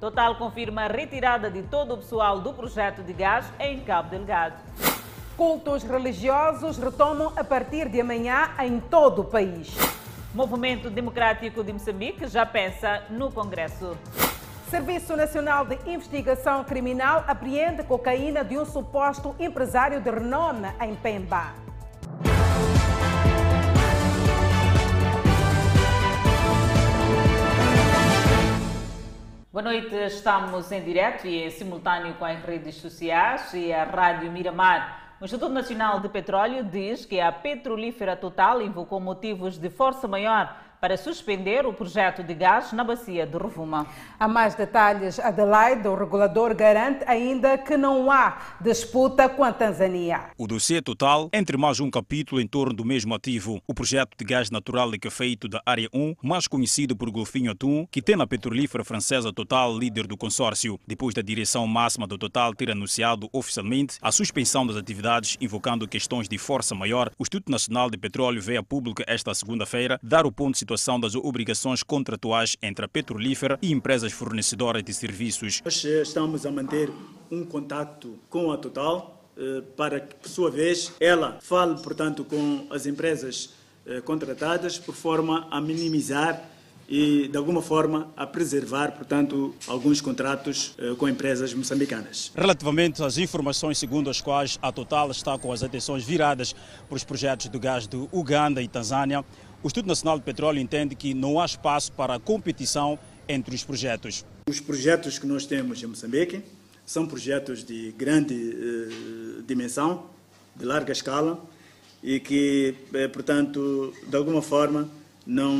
Total confirma a retirada de todo o pessoal do projeto de gás em Cabo Delgado. Cultos religiosos retomam a partir de amanhã em todo o país. Movimento Democrático de Moçambique já pensa no Congresso. Serviço Nacional de Investigação Criminal apreende cocaína de um suposto empresário de renome em Pemba. Boa noite, estamos em direto e em simultâneo com as redes sociais e a Rádio Miramar. O Instituto Nacional de Petróleo diz que a petrolífera Total invocou motivos de força maior para suspender o projeto de gás na bacia de Rovuma. Há mais detalhes, Adelaide, o regulador garante ainda que não há disputa com a Tanzânia. O dossiê total, entre mais um capítulo em torno do mesmo ativo, o projeto de gás natural liquefeito da Área 1, mais conhecido por Golfinho Atum, que tem na petrolífera francesa Total líder do consórcio, depois da direção máxima do Total ter anunciado oficialmente a suspensão das atividades invocando questões de força maior, o Instituto Nacional de Petróleo veio a público esta segunda-feira dar o ponto de situação das obrigações contratuais entre a petrolífera e empresas fornecedoras de serviços. Nós estamos a manter um contato com a Total eh, para que, por sua vez, ela fale, portanto, com as empresas eh, contratadas por forma a minimizar e, de alguma forma, a preservar, portanto, alguns contratos eh, com empresas moçambicanas. Relativamente às informações segundo as quais a Total está com as atenções viradas para os projetos de gás de Uganda e Tanzânia, o Instituto Nacional de Petróleo entende que não há espaço para competição entre os projetos. Os projetos que nós temos em Moçambique são projetos de grande eh, dimensão, de larga escala e que, eh, portanto, de alguma forma, não,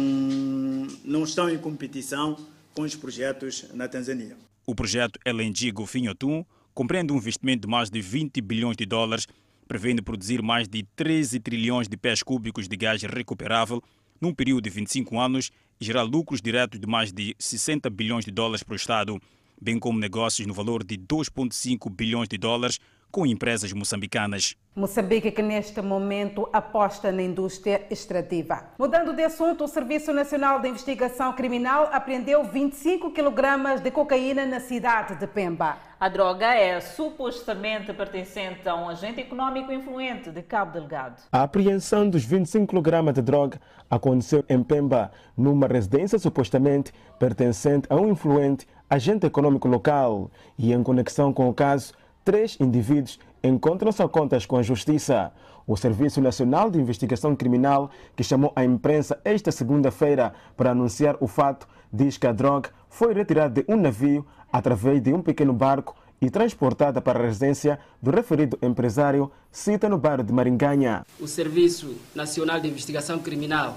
não estão em competição com os projetos na Tanzânia. O projeto LNG Golfinho Atum compreende um investimento de mais de 20 bilhões de dólares, prevendo produzir mais de 13 trilhões de pés cúbicos de gás recuperável num período de 25 anos e gerar lucros diretos de mais de 60 bilhões de dólares para o Estado, bem como negócios no valor de 2,5 bilhões de dólares com empresas moçambicanas. Moçambique que neste momento aposta na indústria extrativa. Mudando de assunto, o Serviço Nacional de Investigação Criminal apreendeu 25 kg de cocaína na cidade de Pemba. A droga é supostamente pertencente a um agente econômico influente de Cabo Delgado. A apreensão dos 25 kg de droga aconteceu em Pemba, numa residência supostamente pertencente a um influente agente econômico local e em conexão com o caso três indivíduos encontram-se a contas com a Justiça. O Serviço Nacional de Investigação Criminal, que chamou a imprensa esta segunda-feira para anunciar o fato, diz que a droga foi retirada de um navio através de um pequeno barco e transportada para a residência do referido empresário, cita no bairro de Maringanha. O Serviço Nacional de Investigação Criminal,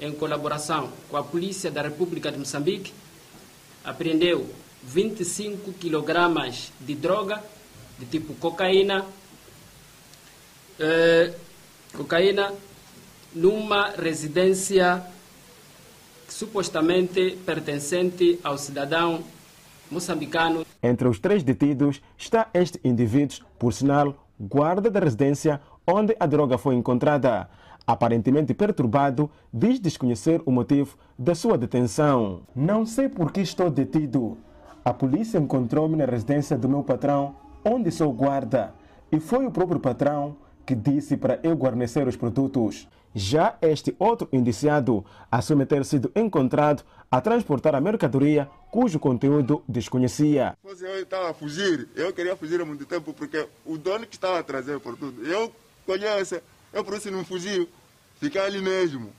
em colaboração com a Polícia da República de Moçambique, apreendeu 25 quilogramas de droga de tipo cocaína, eh, cocaína numa residência supostamente pertencente ao cidadão moçambicano. Entre os três detidos está este indivíduo, por sinal, guarda da residência onde a droga foi encontrada. Aparentemente perturbado, diz desconhecer o motivo da sua detenção. Não sei por que estou detido. A polícia encontrou-me na residência do meu patrão, onde sou guarda, e foi o próprio patrão que disse para eu guarnecer os produtos. Já este outro indiciado assume ter sido encontrado a transportar a mercadoria cujo conteúdo desconhecia. Eu estava a fugir, eu queria fugir há muito tempo porque o dono que estava a trazer por tudo, eu conheço, eu por isso não fugi, fiquei ali mesmo.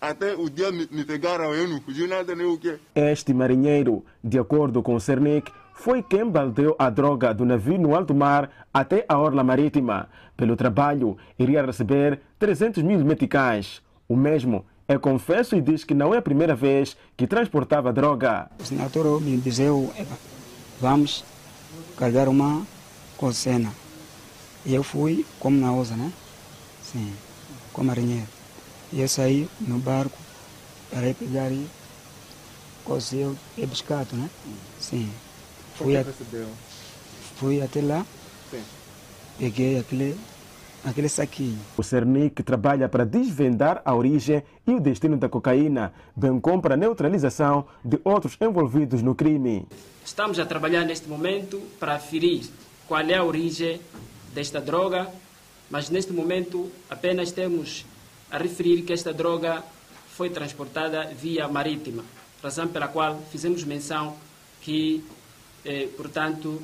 Até o dia me, me pegaram, eu não fugi nada nem o quê. Este marinheiro, de acordo com o Cernic, foi quem baldeou a droga do navio no alto mar até a orla marítima. Pelo trabalho, iria receber 300 mil meticais. O mesmo é confesso e diz que não é a primeira vez que transportava droga. O senador me disse, vamos carregar uma cocena. E eu fui como na ousa, né? Sim, com marinheiro. E eu saí no barco para pegar e cozeu e biscato, né? Sim. Fui, a... fui até lá, Sim. peguei aquele aquele saquinho. O Cernic trabalha para desvendar a origem e o destino da cocaína, bem como para a neutralização de outros envolvidos no crime. Estamos a trabalhar neste momento para aferir qual é a origem desta droga, mas neste momento apenas temos a referir que esta droga foi transportada via marítima, razão pela qual fizemos menção que, eh, portanto,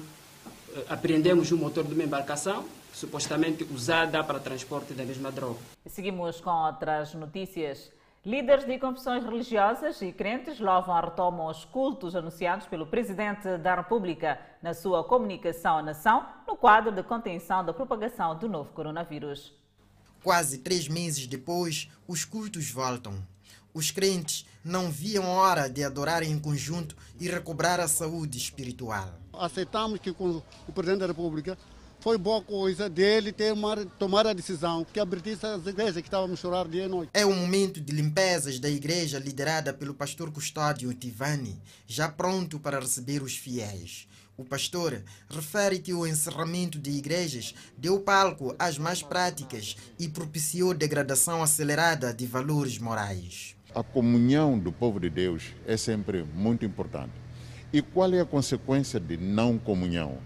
eh, apreendemos o motor de uma embarcação supostamente usada para transporte da mesma droga. Seguimos com outras notícias. Líderes de confissões religiosas e crentes louvam a retoma aos cultos anunciados pelo Presidente da República na sua comunicação à nação no quadro de contenção da propagação do novo coronavírus. Quase três meses depois, os cultos voltam. Os crentes não viam hora de adorar em conjunto e recobrar a saúde espiritual. Aceitamos que com o Presidente da República foi boa coisa dele ter uma, tomar a decisão que abrisse as igrejas que estavam a chorar dia e noite. É um momento de limpezas da igreja liderada pelo pastor Custódio Tivani, já pronto para receber os fiéis. O pastor refere que o encerramento de igrejas deu palco às más práticas e propiciou degradação acelerada de valores morais. A comunhão do povo de Deus é sempre muito importante. E qual é a consequência de não comunhão?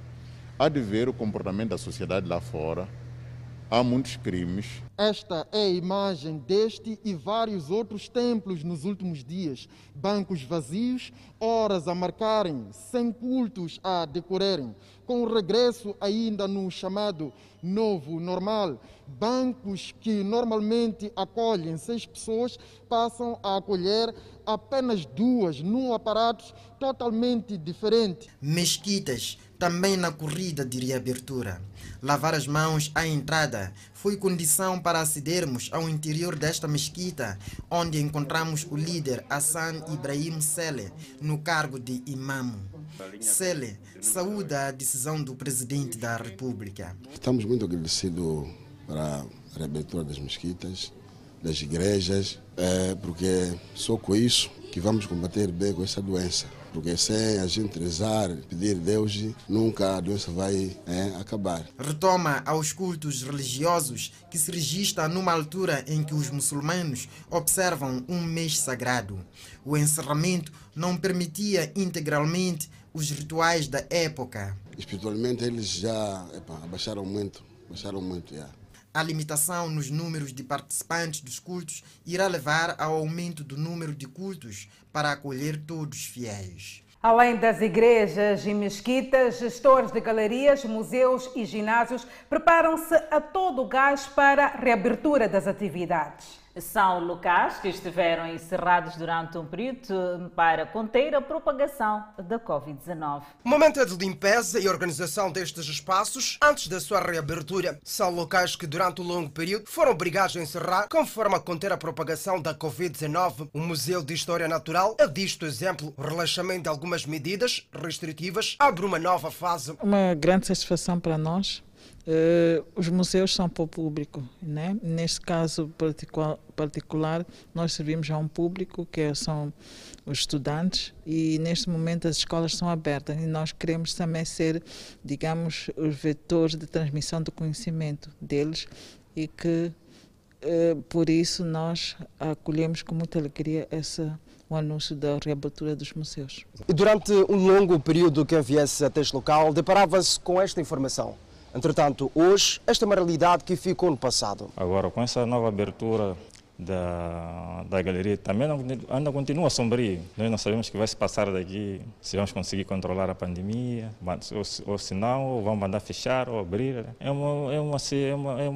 há de ver o comportamento da sociedade lá fora. Há muitos crimes. Esta é a imagem deste e vários outros templos nos últimos dias. Bancos vazios, horas a marcarem, sem cultos a decorrerem. Com o regresso ainda no chamado novo normal, bancos que normalmente acolhem seis pessoas passam a acolher apenas duas num aparato totalmente diferente. Mesquitas também na corrida de reabertura. Lavar as mãos à entrada foi condição para acedermos ao interior desta mesquita, onde encontramos o líder Hassan Ibrahim Sele no cargo de imam. Sele saúda a decisão do presidente da República. Estamos muito agradecidos para a reabertura das mesquitas, das igrejas, é porque só com isso que vamos combater bem com essa doença porque sem a gente rezar, pedir a Deus, nunca a doença vai é, acabar. Retoma aos cultos religiosos que se registra numa altura em que os muçulmanos observam um mês sagrado. O encerramento não permitia integralmente os rituais da época. Espiritualmente eles já epa, abaixaram muito, abaixaram muito já. A limitação nos números de participantes dos cultos irá levar ao aumento do número de cultos para acolher todos os fiéis. Além das igrejas e mesquitas, gestores de galerias, museus e ginásios preparam-se a todo o gás para a reabertura das atividades. São locais que estiveram encerrados durante um período para conter a propagação da Covid-19. O momento é de limpeza e organização destes espaços antes da sua reabertura. São locais que durante um longo período foram obrigados a encerrar com forma a conter a propagação da Covid-19. O Museu de História Natural é disto exemplo. O relaxamento de algumas medidas restritivas abre uma nova fase. Uma grande satisfação para nós Uh, os museus são para o público, né? Neste caso particular, nós servimos a um público que são os estudantes e neste momento as escolas são abertas e nós queremos também ser, digamos, os vetores de transmissão do conhecimento deles e que uh, por isso nós acolhemos com muita alegria essa o anúncio da reabertura dos museus. Durante um longo período que viesse até este local, deparava-se com esta informação. Entretanto, hoje, esta é uma realidade que ficou no passado. Agora, com essa nova abertura da, da galeria também ainda continua sombrio. Nós não sabemos o que vai se passar daqui, se vamos conseguir controlar a pandemia, ou, ou se não, ou vamos mandar fechar ou abrir. É uma, é uma, é uma, é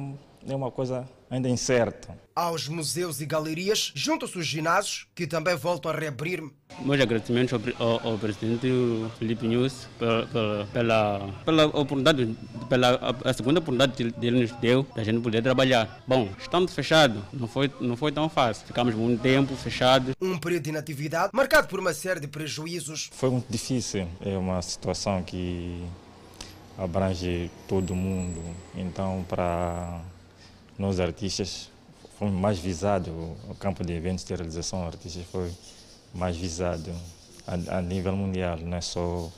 é uma coisa ainda incerta. Aos museus e galerias, juntam-se os ginásios, que também voltam a reabrir. Meus agradecimentos ao, ao, presidente Felipe News pela, pela, pela oportunidade, pela a segunda oportunidade que ele nos deu da gente poder trabalhar. Bom, estamos fechados, não foi, não foi tão fácil, ficamos muito tempo fechados. Um período de inatividade marcado por uma série de prejuízos. Foi muito difícil, é uma situação que abrange todo mundo, então para nós artistas fomos mais visados, o campo de eventos de realização artística foi mais visado a, a nível mundial, não é só,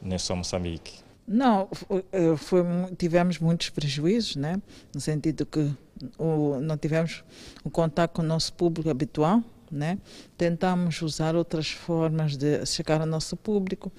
não é só Moçambique. Não, foi, foi, tivemos muitos prejuízos, né? no sentido que o, não tivemos o contato com o nosso público habitual, né? Tentamos usar outras formas de chegar ao nosso público,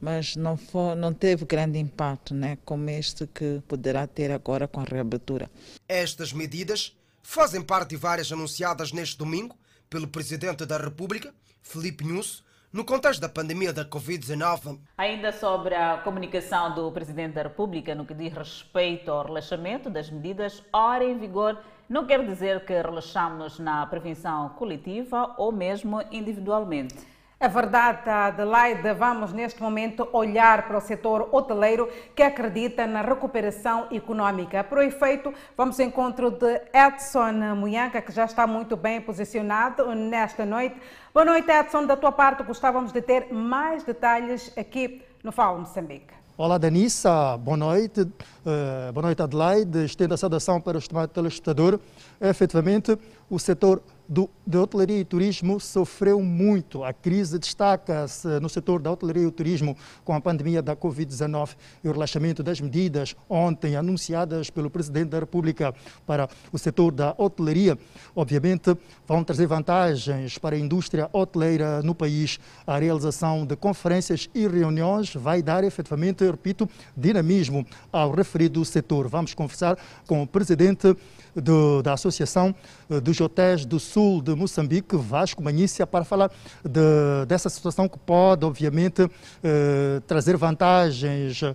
mas não, foi, não teve grande impacto, né? como este que poderá ter agora com a reabertura. Estas medidas fazem parte de várias anunciadas neste domingo pelo Presidente da República, Felipe Nunes, no contexto da pandemia da Covid-19. Ainda sobre a comunicação do Presidente da República no que diz respeito ao relaxamento das medidas ora em vigor não quer dizer que relaxamos na prevenção coletiva ou mesmo individualmente. É verdade, Adelaide. Vamos neste momento olhar para o setor hoteleiro que acredita na recuperação econômica. Para o efeito, vamos ao encontro de Edson Munhanca, que já está muito bem posicionado nesta noite. Boa noite, Edson. Da tua parte, gostávamos de ter mais detalhes aqui no Fala Moçambique. Olá, Danissa. Boa noite. Uh, boa noite, Adelaide. Estendo a saudação para o estimado telespectador. Efetivamente, o setor do, de hotelaria e turismo sofreu muito. A crise destaca-se no setor da hotelaria e turismo com a pandemia da Covid-19 e o relaxamento das medidas ontem anunciadas pelo Presidente da República para o setor da hotelaria. Obviamente, vão trazer vantagens para a indústria hoteleira no país. A realização de conferências e reuniões vai dar efetivamente, repito, dinamismo ao referido setor. Vamos conversar com o Presidente do, da Associação eh, dos Hotéis do Sul de Moçambique, Vasco Manícia, para falar de, dessa situação que pode, obviamente, eh, trazer vantagens eh,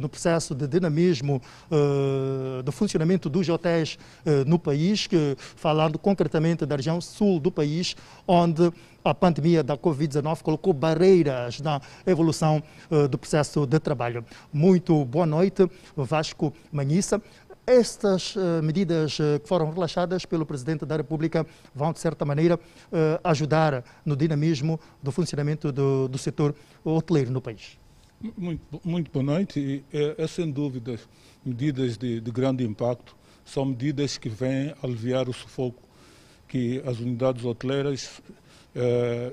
no processo de dinamismo eh, do funcionamento dos hotéis eh, no país, que, falando concretamente da região sul do país, onde a pandemia da Covid-19 colocou barreiras na evolução uh, do processo de trabalho. Muito boa noite, Vasco Manissa. Estas uh, medidas uh, que foram relaxadas pelo Presidente da República vão, de certa maneira, uh, ajudar no dinamismo do funcionamento do, do setor hoteleiro no país. Muito, muito boa noite. É, é, sem dúvidas medidas de, de, grande impacto. São medidas que vêm aliviar o sufoco que as unidades hoteleiras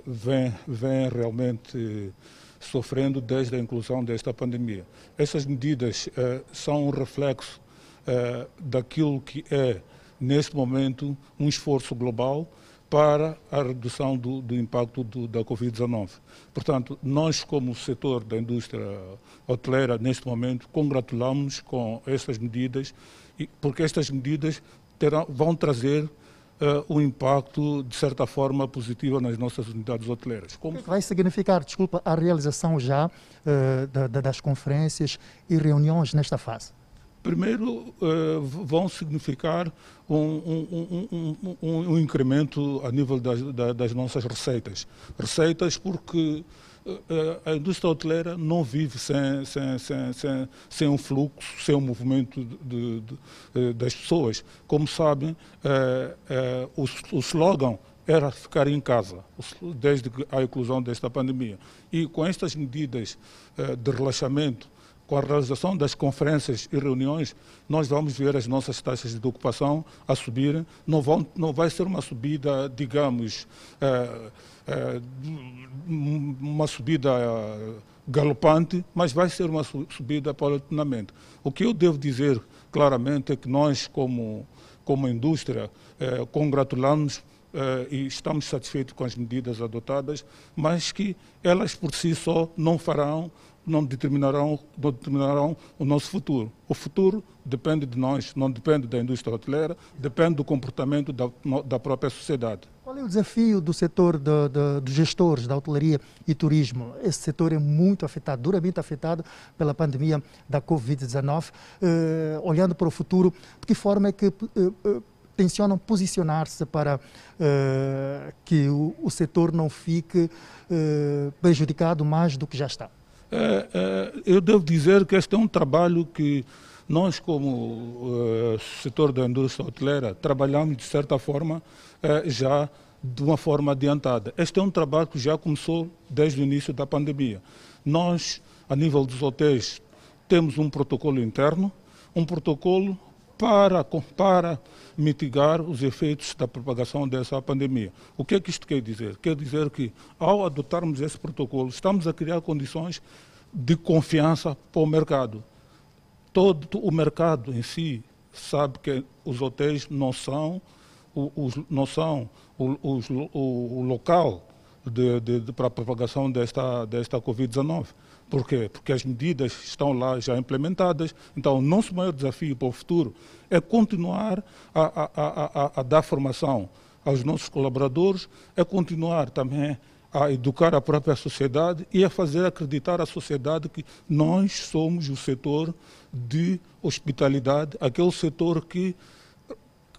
vêm, vêm realmente sofrendo desde a inclusão desta pandemia. Essas medidas são um reflexo uh, daquilo que é, neste momento, um esforço global para a redução do, do impacto do, da Covid-19. Portanto, nós, como setor da indústria hoteleira, neste momento, congratulamos com estas medidas, porque estas medidas terão, vão trazer Uh, um impacto, de certa forma, positivo nas nossas unidades hoteleiras. Como... Vai significar, desculpa, a realização já uh, da, das conferências e reuniões nesta fase? Primeiro, uh, vão significar um, um, um, um, incremento a nível das, das, nossas receitas. Receitas porque uh, a indústria hoteleira não vive sem, sem, sem, sem, sem um fluxo, sem um movimento de, de, de, das pessoas. Como sabem, o, o slogan era ficar em casa, desde a inclusão desta pandemia. E com estas medidas de relaxamento, com a realização das conferências e reuniões, nós vamos ver as nossas taxas de ocupação a subir. Não, vão, não vai ser uma subida, digamos, é, é, uma subida galopante, mas vai ser uma subida paulatinamente. O que eu devo dizer claramente é que nós, como, como indústria, é, congratulamos e estamos satisfeitos com as medidas adotadas, mas que elas por si só não farão não determinarão, não determinarão o nosso futuro. O futuro depende de nós, não depende da indústria hoteleira, depende do comportamento da, da própria sociedade. Qual é o desafio do setor de, de, dos gestores da hotelaria e turismo? Esse setor é muito afetado, duramente afetado pela pandemia da Covid-19. Eh, olhando para o futuro, de que forma é que eh, tencionam posicionar-se para eh, que o, o, setor não fique prejudicado mais do que já está? É, é, eu devo dizer que este é um trabalho que nós, como uh, setor da indústria hoteleira, trabalhamos de certa forma uh, já de uma forma adiantada. Este é um trabalho que já começou desde o início da pandemia. Nós, a nível dos hotéis, temos um protocolo interno, um protocolo para, para mitigar os efeitos da propagação dessa pandemia. O que é que isto quer dizer? Quer dizer que, ao adotarmos esse protocolo, estamos a criar condições de confiança para o mercado. Todo o mercado em si sabe que os hotéis não são, os, não são o, o, o local de, de, de, para a propagação desta, desta Covid-19. Por quê? Porque as medidas estão lá já implementadas. Então, o nosso maior desafio para o futuro é continuar a, a, a, a dar formação aos nossos colaboradores, é continuar também a educar a própria sociedade e a fazer acreditar à sociedade que nós somos o setor de hospitalidade, aquele setor que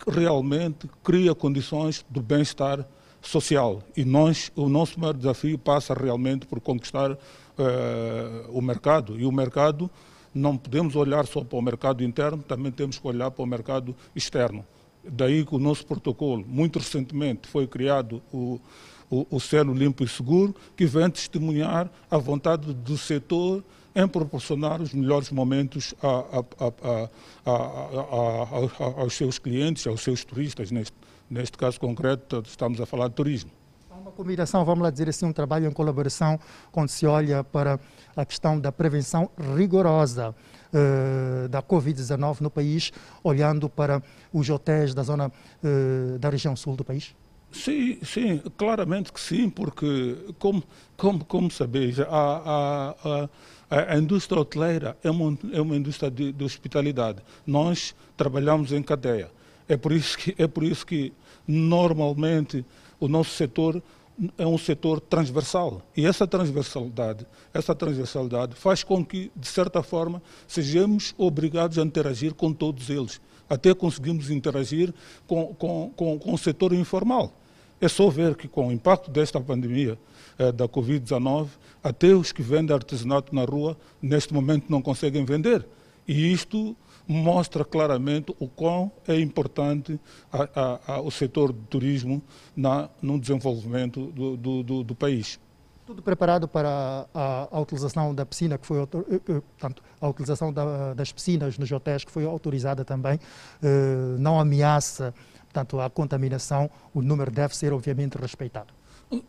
realmente cria condições do bem-estar social. E nós, o nosso maior desafio passa realmente por conquistar uh, o mercado. E o mercado, não podemos olhar só para o mercado interno, também temos que olhar para o mercado externo. Daí que o nosso protocolo, muito recentemente, foi criado o, o, o Limpo e Seguro, que vem testemunhar a vontade do setor em proporcionar os melhores momentos a, a, a, aos seus clientes, aos seus turistas, neste, Neste caso concreto, estamos a falar de turismo. Uma combinação, vamos lá dizer assim, um trabalho em colaboração quando se olha para a questão da prevenção rigorosa uh, da Covid-19 no país, olhando para os hotéis da zona uh, da região sul do país? Sim, sim, claramente que sim, porque, como, como, como sabeis, a, a, a, a indústria hoteleira é uma, é uma indústria de, de hospitalidade. Nós trabalhamos em cadeia. É por isso que, é por isso que normalmente o nosso setor é um setor transversal. E essa transversalidade, essa transversalidade faz com que, de certa forma, sejamos obrigados a interagir com todos eles. Até conseguimos interagir com, com, com, com o setor informal. É só ver que, com o impacto desta pandemia eh, da Covid-19, até os que vendem artesanato na rua, neste momento, não conseguem vender. E isto mostra claramente o quão é importante a, a, a, o setor do turismo na, no desenvolvimento do, do, do, do país. Tudo preparado para a, a, utilização da piscina, que foi eh, eh, portanto, a utilização da, das piscinas nos hotéis, que foi autorizada também, eh, não ameaça portanto, a contaminação, o número deve ser obviamente respeitado.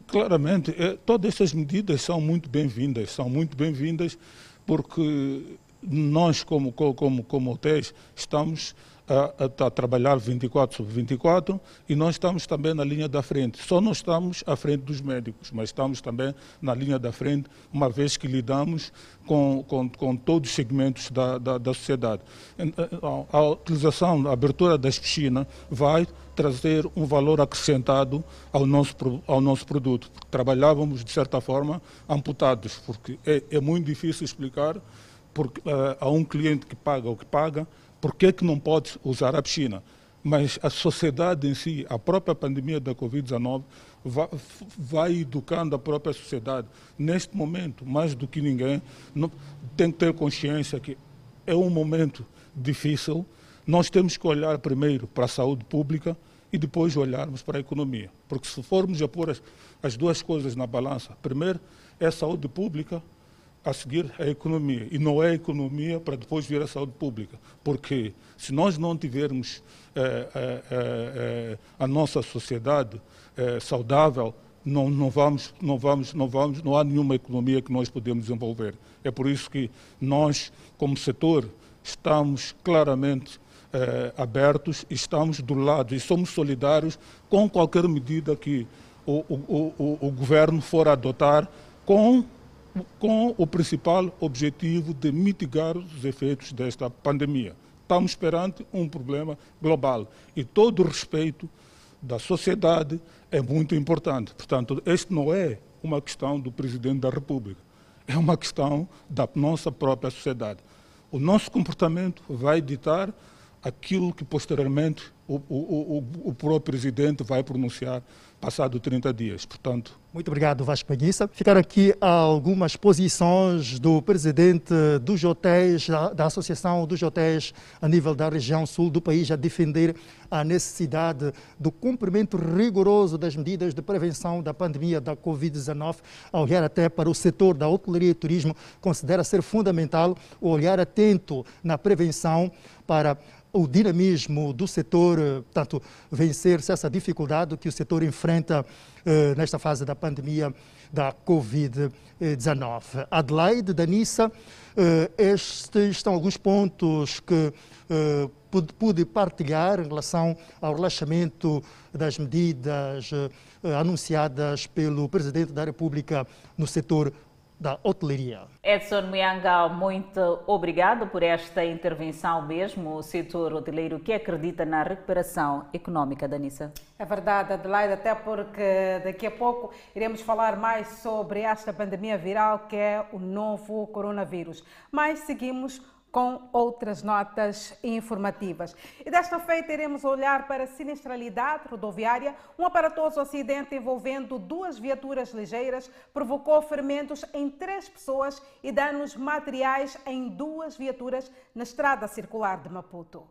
Claramente, é, todas essas medidas são muito bem-vindas, são muito bem-vindas porque nós, como, como, como hotéis, estamos a, a, a, trabalhar 24 sobre 24 e nós estamos também na linha da frente. Só não estamos à frente dos médicos, mas estamos também na linha da frente, uma vez que lidamos com, com, com todos os segmentos da, da, da sociedade. A, a utilização, a abertura das piscinas vai trazer um valor acrescentado ao nosso, ao nosso produto. Trabalhávamos, de certa forma, amputados, porque é, é muito difícil explicar uh, a um cliente que paga o que paga, por que, que não pode usar a piscina? Mas a sociedade em si, a própria pandemia da Covid-19, vai, vai, educando a própria sociedade. Neste momento, mais do que ninguém, não, tem que ter consciência que é um momento difícil. Nós temos que olhar primeiro para a saúde pública e depois olharmos para a economia. Porque se formos a pôr as, as duas coisas na balança, primeiro é a saúde pública a seguir a economia. E não é a economia para depois vir a saúde pública. Porque se nós não tivermos eh, eh, eh, a nossa sociedade saudável, não, não, vamos, não, vamos, não, vamos, não há nenhuma economia que nós podemos desenvolver. É por isso que nós, como setor, estamos claramente abertos, estamos do lado e somos solidários com qualquer medida que o, o, o, o governo for adotar com com o principal objetivo de mitigar os efeitos desta pandemia. Estamos perante um problema global e todo o respeito da sociedade é muito importante. Portanto, este não é uma questão do Presidente da República, é uma questão da nossa própria sociedade. O nosso comportamento vai ditar aquilo que posteriormente o, o, o, próprio Presidente vai pronunciar passado 30 dias. Portanto, muito obrigado, Vasco Paguissa. Ficaram aqui algumas posições do presidente dos hotéis, da Associação dos Hotéis a nível da região sul do país, a defender a necessidade do cumprimento rigoroso das medidas de prevenção da pandemia da Covid-19, a olhar até para o setor da hotelaria e turismo, considera ser fundamental o olhar atento na prevenção para o dinamismo do setor, portanto, vencer-se essa dificuldade que o setor enfrenta eh, nesta fase da pandemia da Covid-19. Adelaide, Danissa, estes são alguns pontos que pude partilhar em relação ao relaxamento das medidas anunciadas pelo Presidente da República no setor da hotelaria. Edson Muyanga, muito obrigado por esta intervenção mesmo. O setor hoteleiro que acredita na recuperação econômica da Nissa. É verdade, Adelaide, até porque daqui a pouco iremos falar mais sobre esta pandemia viral que é o novo coronavírus. Mas seguimos com outras notas informativas. E desta feita iremos olhar para a sinistralidade rodoviária. Um aparatoso acidente envolvendo duas viaturas ligeiras provocou ferimentos em três pessoas e danos materiais em duas viaturas na estrada circular de Maputo.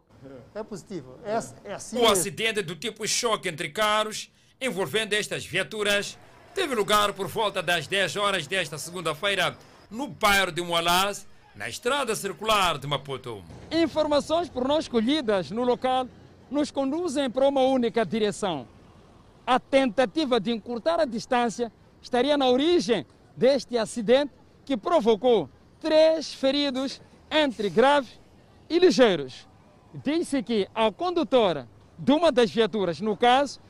É positivo. É, é assim o acidente do tipo choque entre carros envolvendo estas viaturas teve lugar por volta das 10 horas desta segunda-feira no bairro de Moalaz, na estrada circular de Maputo. Informações por nós colhidas no local nos conduzem para uma única direção. A tentativa de encurtar a distância estaria na origem deste acidente que provocou três feridos entre graves e ligeiros. Diz-se que a condutora de uma das viaturas, no caso,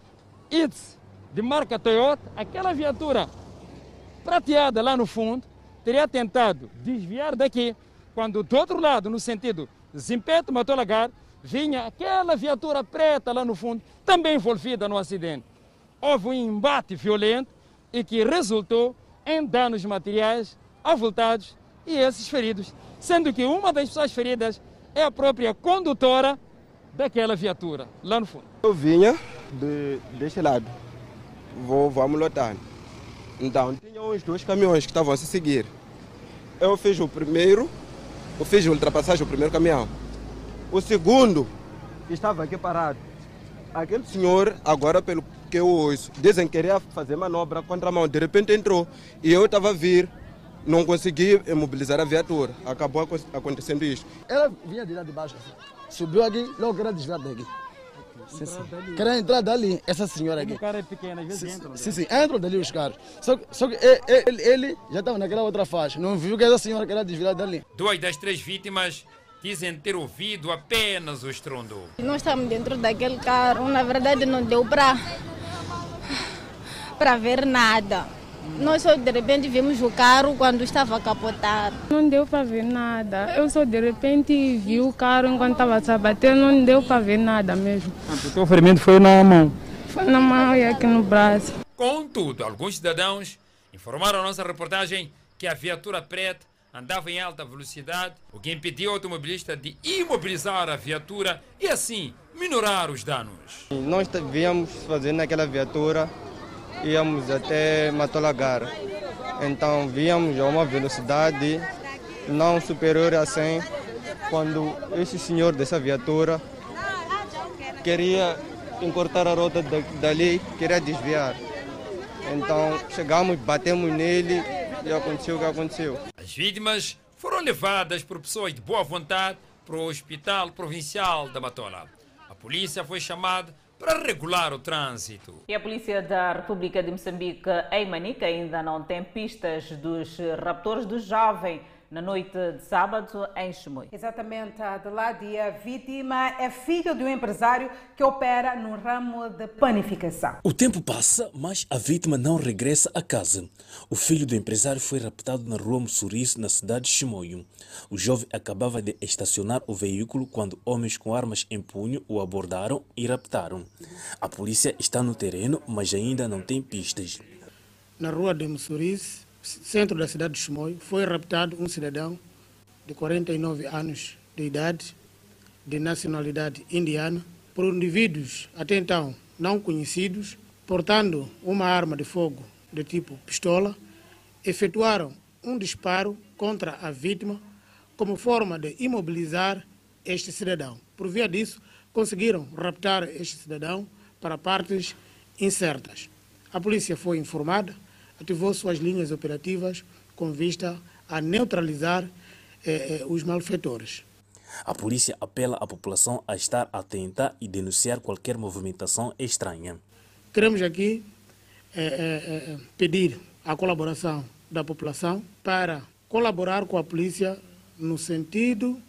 ITS, de marca Toyota, aquela viatura prateada lá no fundo, teria tentado desviar daqui, quando do outro lado, no sentido Zimpeto Matolagar, vinha aquela viatura preta lá no fundo, também envolvida no acidente. Houve um embate violento e que resultou em danos materiais avultados e esses feridos, sendo que uma das pessoas feridas é a própria condutora daquela viatura, lá no fundo. Eu vinha de, deste lado, vou, vamos lotar. Então, tinha uns dois caminhões que estavam a se seguir. Eu fiz o primeiro, eu fiz a ultrapassagem, o primeiro caminhão. O segundo estava aqui parado. Aquele senhor, agora pelo que eu ouço, dizem que queria fazer manobra contra a mão. De repente entrou e eu estava a vir, não consegui mobilizar a viatura. Acabou acontecendo isso. Ela vinha de lá de baixo, assim. subiu aqui, logo queria desviar daqui. Sim, sim. Queria entrar dali, essa senhora aqui. O cara é pequeno, às vezes sim, entra. Sim, sim, entram dali os caras. Só, só que ele, ele já estava naquela outra faixa, não viu que essa senhora queria desviar dali. Duas das três vítimas dizem ter ouvido apenas o estrondo. Nós estamos dentro daquele carro, na verdade não deu para para ver nada. Nós só de repente vimos o carro quando estava capotado. Não deu para ver nada. Eu só de repente vi o carro enquanto estava a bater, não deu para ver nada mesmo. O teu ferimento foi na mão? Foi na mão e aqui no braço. Contudo, alguns cidadãos informaram a nossa reportagem que a viatura preta andava em alta velocidade, o que impediu o automobilista de imobilizar a viatura e assim minorar os danos. Nós viemos fazer naquela viatura, íamos até Matolagar. Então víamos a uma velocidade não superior a 100, quando esse senhor dessa viatura queria encurtar a rota dali, queria desviar. Então chegamos, batemos nele e aconteceu o que aconteceu. As vítimas foram levadas por pessoas de boa vontade para o Hospital Provincial da Matola. A polícia foi chamada para regular o trânsito. E a Polícia da República de Moçambique, em Manica, ainda não tem pistas dos raptores do jovem na noite de sábado em Chimoio. Exatamente, Adelaide. A vítima é filho de um empresário que opera no ramo de panificação. O tempo passa, mas a vítima não regressa a casa. O filho do empresário foi raptado na rua Mussurice, na cidade de Chimoio. O jovem acabava de estacionar o veículo quando homens com armas em punho o abordaram e raptaram. A polícia está no terreno, mas ainda não tem pistas. Na rua de Mussurice, centro da cidade de Chimoio, foi raptado um cidadão de 49 anos de idade, de nacionalidade indiana, por indivíduos até então não conhecidos, portando uma arma de fogo de tipo pistola, efetuaram um disparo contra a vítima como forma de imobilizar este cidadão. Por via disso, conseguiram raptar este cidadão para partes incertas. A polícia foi informada ativou suas linhas operativas com vista a neutralizar eh, eh, os malfeitores. A polícia apela à população a estar atenta e denunciar qualquer movimentação estranha. Queremos aqui eh, pedir a colaboração da população para colaborar com a polícia no sentido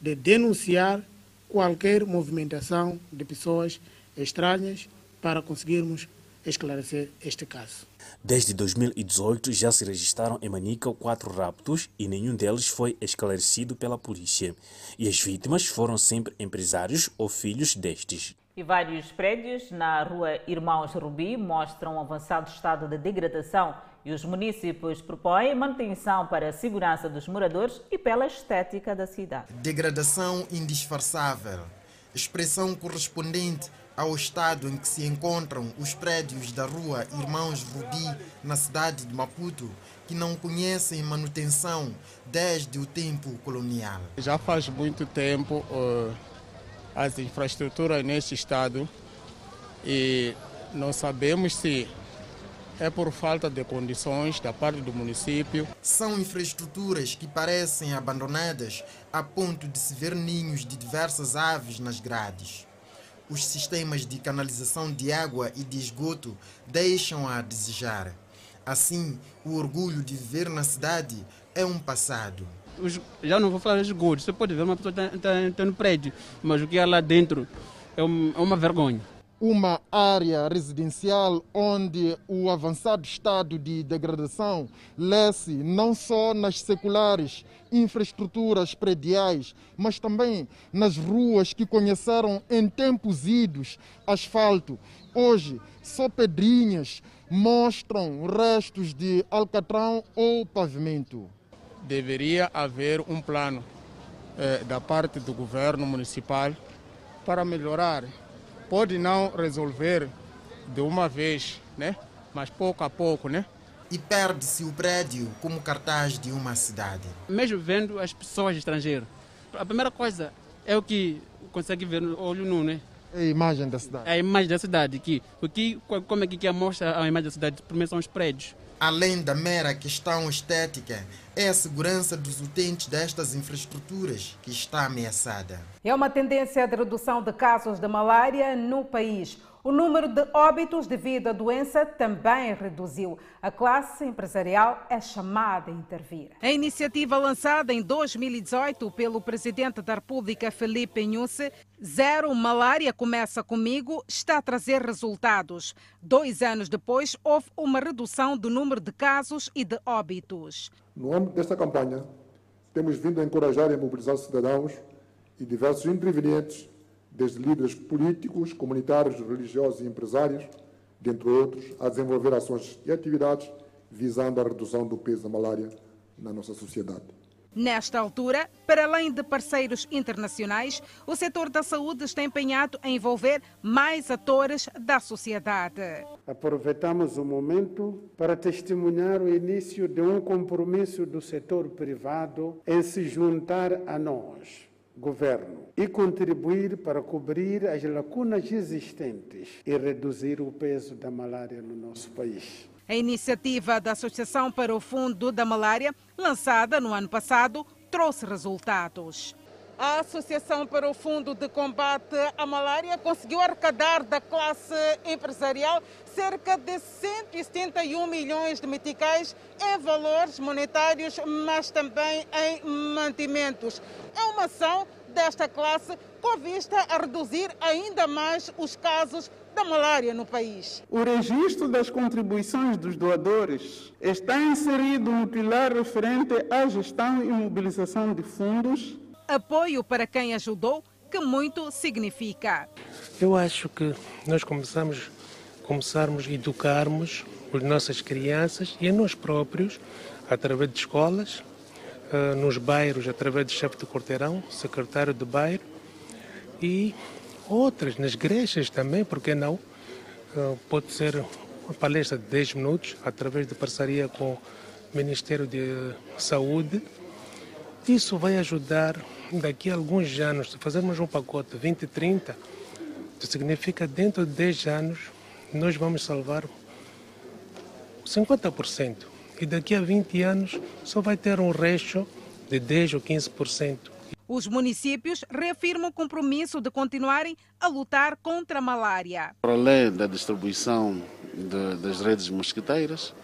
de denunciar qualquer movimentação de pessoas estranhas para conseguirmos esclarecer este caso. Desde 2018 já se registraram em Manica quatro raptos e nenhum deles foi esclarecido pela polícia. E as vítimas foram sempre empresários ou filhos destes. E vários prédios na rua Irmãos Rubi mostram um avançado estado de degradação e os municípios propõem manutenção para a segurança dos moradores e pela estética da cidade. Degradação indisfarçável, expressão correspondente ao estado em que se encontram os prédios da rua Irmãos Rubi, na cidade de Maputo, que não conhecem manutenção desde o tempo colonial. Já faz muito tempo uh, as infraestruturas neste estado e não sabemos se é por falta de condições da parte do município. São infraestruturas que parecem abandonadas a ponto de se ver ninhos de diversas aves nas grades os sistemas de canalização de água e de esgoto deixam a desejar. Assim, o orgulho de viver na cidade é um passado. Já não vou falar de esgoto, você pode ver uma pessoa tá, tá no prédio, mas o que há lá dentro é, é uma vergonha uma área residencial onde o avançado estado de degradação lê-se não só nas seculares infraestruturas prediais, mas também nas ruas que conheceram em tempos idos asfalto. Hoje, só pedrinhas mostram restos de alcatrão ou pavimento. Deveria haver um plano eh, da parte do governo municipal para melhorar pode não resolver de uma vez, né? mas pouco a pouco, né? E perde-se o prédio como cartaz de uma cidade. Mesmo vendo as pessoas estrangeiras, a primeira coisa é o que consegue ver no olho nu, né? É a imagem da cidade. É a imagem da cidade. Que, o que, como é que mostra a imagem da cidade? Primeiro são os prédios. Além da mera questão estética, é a segurança dos utentes destas infraestruturas que está ameaçada. É uma tendência de redução de casos de malária no país. O número de óbitos devido à doença também reduziu. A classe empresarial é chamada a intervir. A iniciativa lançada em 2018 pelo presidente da República, Felipe Nhusse, Zero Malária Começa Comigo, está a trazer resultados. Dois anos depois, houve uma redução do número de casos e de óbitos. No âmbito desta campanha, temos vindo a encorajar e mobilizar cidadãos e diversos intervenientes desde líderes políticos, comunitários, religiosos e empresários, dentre outros, a desenvolver ações e atividades visando a redução do peso da malária na nossa sociedade. Nesta altura, para além de parceiros internacionais, o setor da saúde está empenhado em envolver mais atores da sociedade. Aproveitamos o momento para testemunhar o início de um compromisso do setor privado em se juntar a nós governo e contribuir para cobrir as lacunas existentes e reduzir o peso da malária no nosso país. A iniciativa da Associação para o Fundo da Malária, lançada no ano passado, trouxe resultados. A Associação para o Fundo de Combate à Malária conseguiu arrecadar da classe empresarial cerca de 171 milhões de meticais em valores monetários, mas também em mantimentos. É uma ação desta classe com vista a reduzir ainda mais os casos da malária no país. O registro das contribuições dos doadores está inserido no pilar referente à gestão e mobilização de fundos apoio para quem ajudou, que muito significa. Eu acho que nós começamos, começarmos a educarmos as nossas crianças e a nós próprios, através de escolas, eh, nos bairros, através do chefe de quarteirão, secretário de bairro e outras, nas igrejas também, porque não? Eh, pode ser uma palestra de 10 minutos, através de parceria com o Ministério de Saúde. Isso vai ajudar daqui a alguns anos, se fazermos um pacote 20, 30, significa dentro de 10 anos nós vamos salvar 50%. E daqui a 20 anos só vai ter um resto de 10 ou 15%. Os municípios reafirmam o compromisso de continuarem a lutar contra a malária. Para além da distribuição de, das redes mosquiteiras,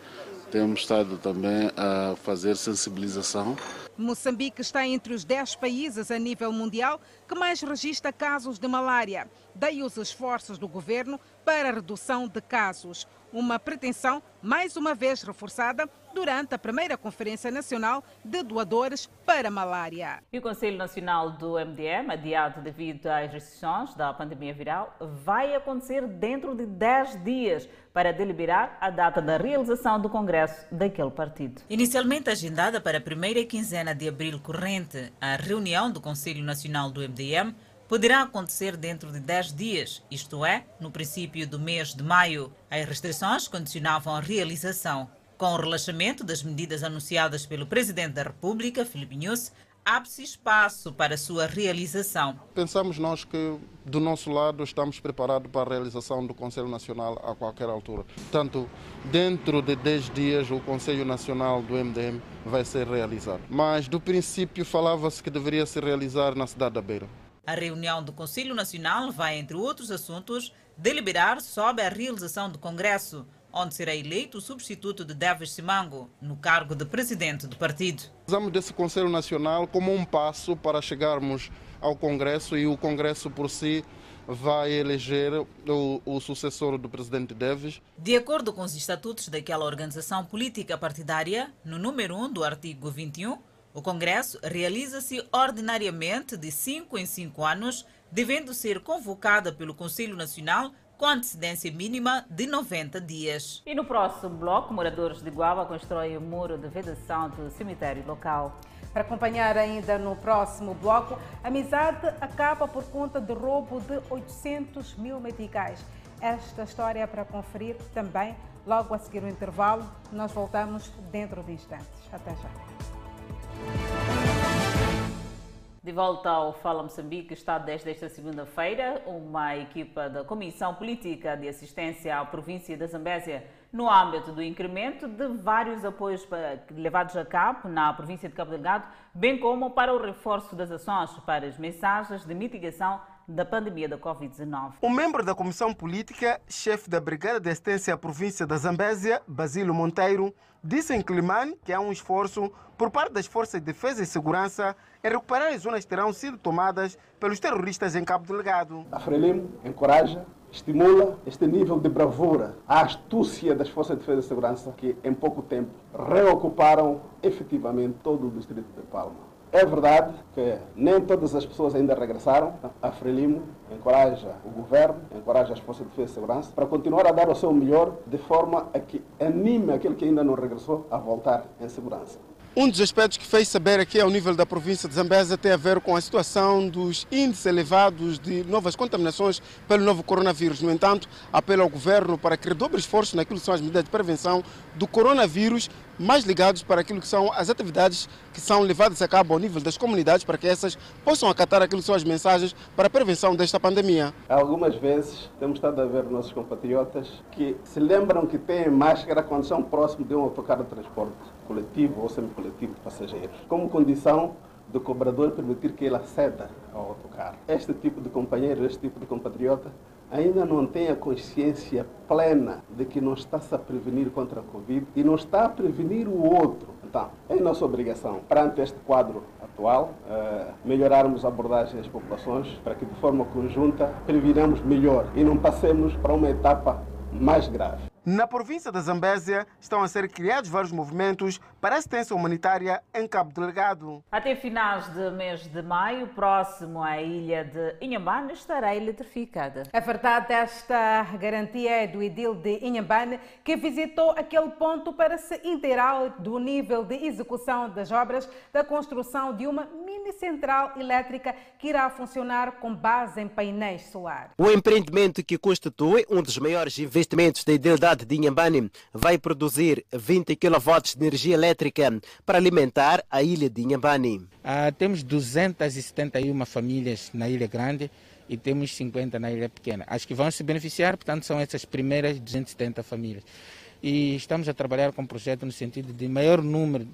Temos estado também a fazer sensibilização. Moçambique está entre os 10 países a nível mundial que mais registra casos de malária. Daí os esforços do governo para a redução de casos uma pretensão mais uma vez reforçada durante a primeira Conferência Nacional de Doadores para a Malária. E o Conselho Nacional do MDM, adiado devido às restrições da pandemia viral, vai acontecer dentro de 10 dias para deliberar a data da realização do congresso daquele partido. Inicialmente agendada para a primeira quinzena de abril corrente, a reunião do Conselho Nacional do MDM poderá acontecer dentro de 10 dias, isto é, no princípio do mês de maio. As restrições condicionavam a realização. Com o relaxamento das medidas anunciadas pelo Presidente da República, Filipe Nunes, abre-se espaço para a sua realização. Pensamos nós que, do nosso lado, estamos preparados para a realização do Conselho Nacional a qualquer altura. Portanto, dentro de 10 dias, o Conselho Nacional do MDM vai ser realizado. Mas, do princípio, falava-se que deveria se realizar na cidade da Beira. A reunião do Conselho Nacional vai, entre outros assuntos, deliberar sobre a realização do Congresso, onde será eleito o substituto de Davis Simango no cargo de presidente do partido. Usamos desse Conselho Nacional como um passo para chegarmos ao Congresso e o Congresso por si vai eleger o, o, sucessor do presidente Deves. De acordo com os estatutos daquela organização política partidária, no número 1 do artigo 21, o Congresso realiza-se ordinariamente de cinco em cinco anos, devendo ser convocada pelo Conselho Nacional com antecedência mínima de 90 dias. E no próximo bloco, moradores de Guava constroem o um muro de vedação do cemitério local. Para acompanhar ainda no próximo bloco, a amizade acaba por conta do roubo de 800 mil meticais. Esta história é para conferir também logo a seguir o intervalo. Nós voltamos dentro de instantes. Até já. De volta ao Fala Moçambique, está desde esta segunda-feira uma equipa da Comissão Política de Assistência à Província da Zambésia no âmbito do incremento de vários apoios levados a cabo na província de Cabo Delgado, bem como para o reforço das ações para as mensagens de mitigação da pandemia da Covid-19. Um membro da Comissão Política, chefe da Brigada de Assistência à Província da Zambésia, Basílio Monteiro, disse em Climane que há um esforço por parte das Forças de Defesa e Segurança em recuperar as zonas que terão sido tomadas pelos terroristas em Cabo Delegado. A Frelimo encoraja, estimula este nível de bravura, a astúcia das Forças de Defesa e Segurança que em pouco tempo reocuparam efetivamente todo o distrito de Palma. É verdade que nem todas as pessoas ainda regressaram. A Frelimo encoraja o governo, encoraja as forças de defesa e segurança para continuar a dar o seu melhor de forma a que anime aquele que ainda não regressou a voltar em segurança. Um dos aspectos que fez saber aqui ao nível da província de Zambésia tem a ver com a situação dos índices elevados de novas contaminações pelo novo coronavírus. No entanto, apelo ao governo para que redobre esforços naquilo que são as medidas de prevenção do coronavírus, mais ligados para aquilo que são as atividades que são levadas a cabo ao nível das comunidades, para que essas possam acatar aquilo que são as mensagens para a prevenção desta pandemia. Algumas vezes temos estado a ver nossos compatriotas que se lembram que têm máscara quando são próximos de um autocarro de transporte coletivo ou semi-coletivo de passageiros, como condição do cobrador permitir que ele aceda ao autocarro. Este tipo de companheiro, este tipo de compatriota, ainda não tem a consciência plena de que não está-se a prevenir contra a Covid e não está a prevenir o outro. Então, é nossa obrigação, perante este quadro atual, uh, melhorarmos a abordagem das populações para que, de forma conjunta, previnamos melhor e não passemos para uma etapa mais grave. Na província da Zambésia estão a ser criados vários movimentos para assistência humanitária em Cabo Delegado. Até finais de mês de maio, próximo à ilha de Inhambane, estará eletrificada. A verdade esta garantia é do Edil de Inhambane, que visitou aquele ponto para se inteirar do nível de execução das obras da construção de uma mini central elétrica que irá funcionar com base em painéis solares. O empreendimento que constitui um dos maiores investimentos da Idil cidade de Inhambane vai produzir 20 kW de energia elétrica para alimentar a ilha de Inhambane. Ah, temos 271 famílias na Ilha Grande e temos 50 na Ilha Pequena. As que vão se beneficiar, portanto, são essas primeiras 270 famílias. E estamos a trabalhar com um projeto no sentido de maior número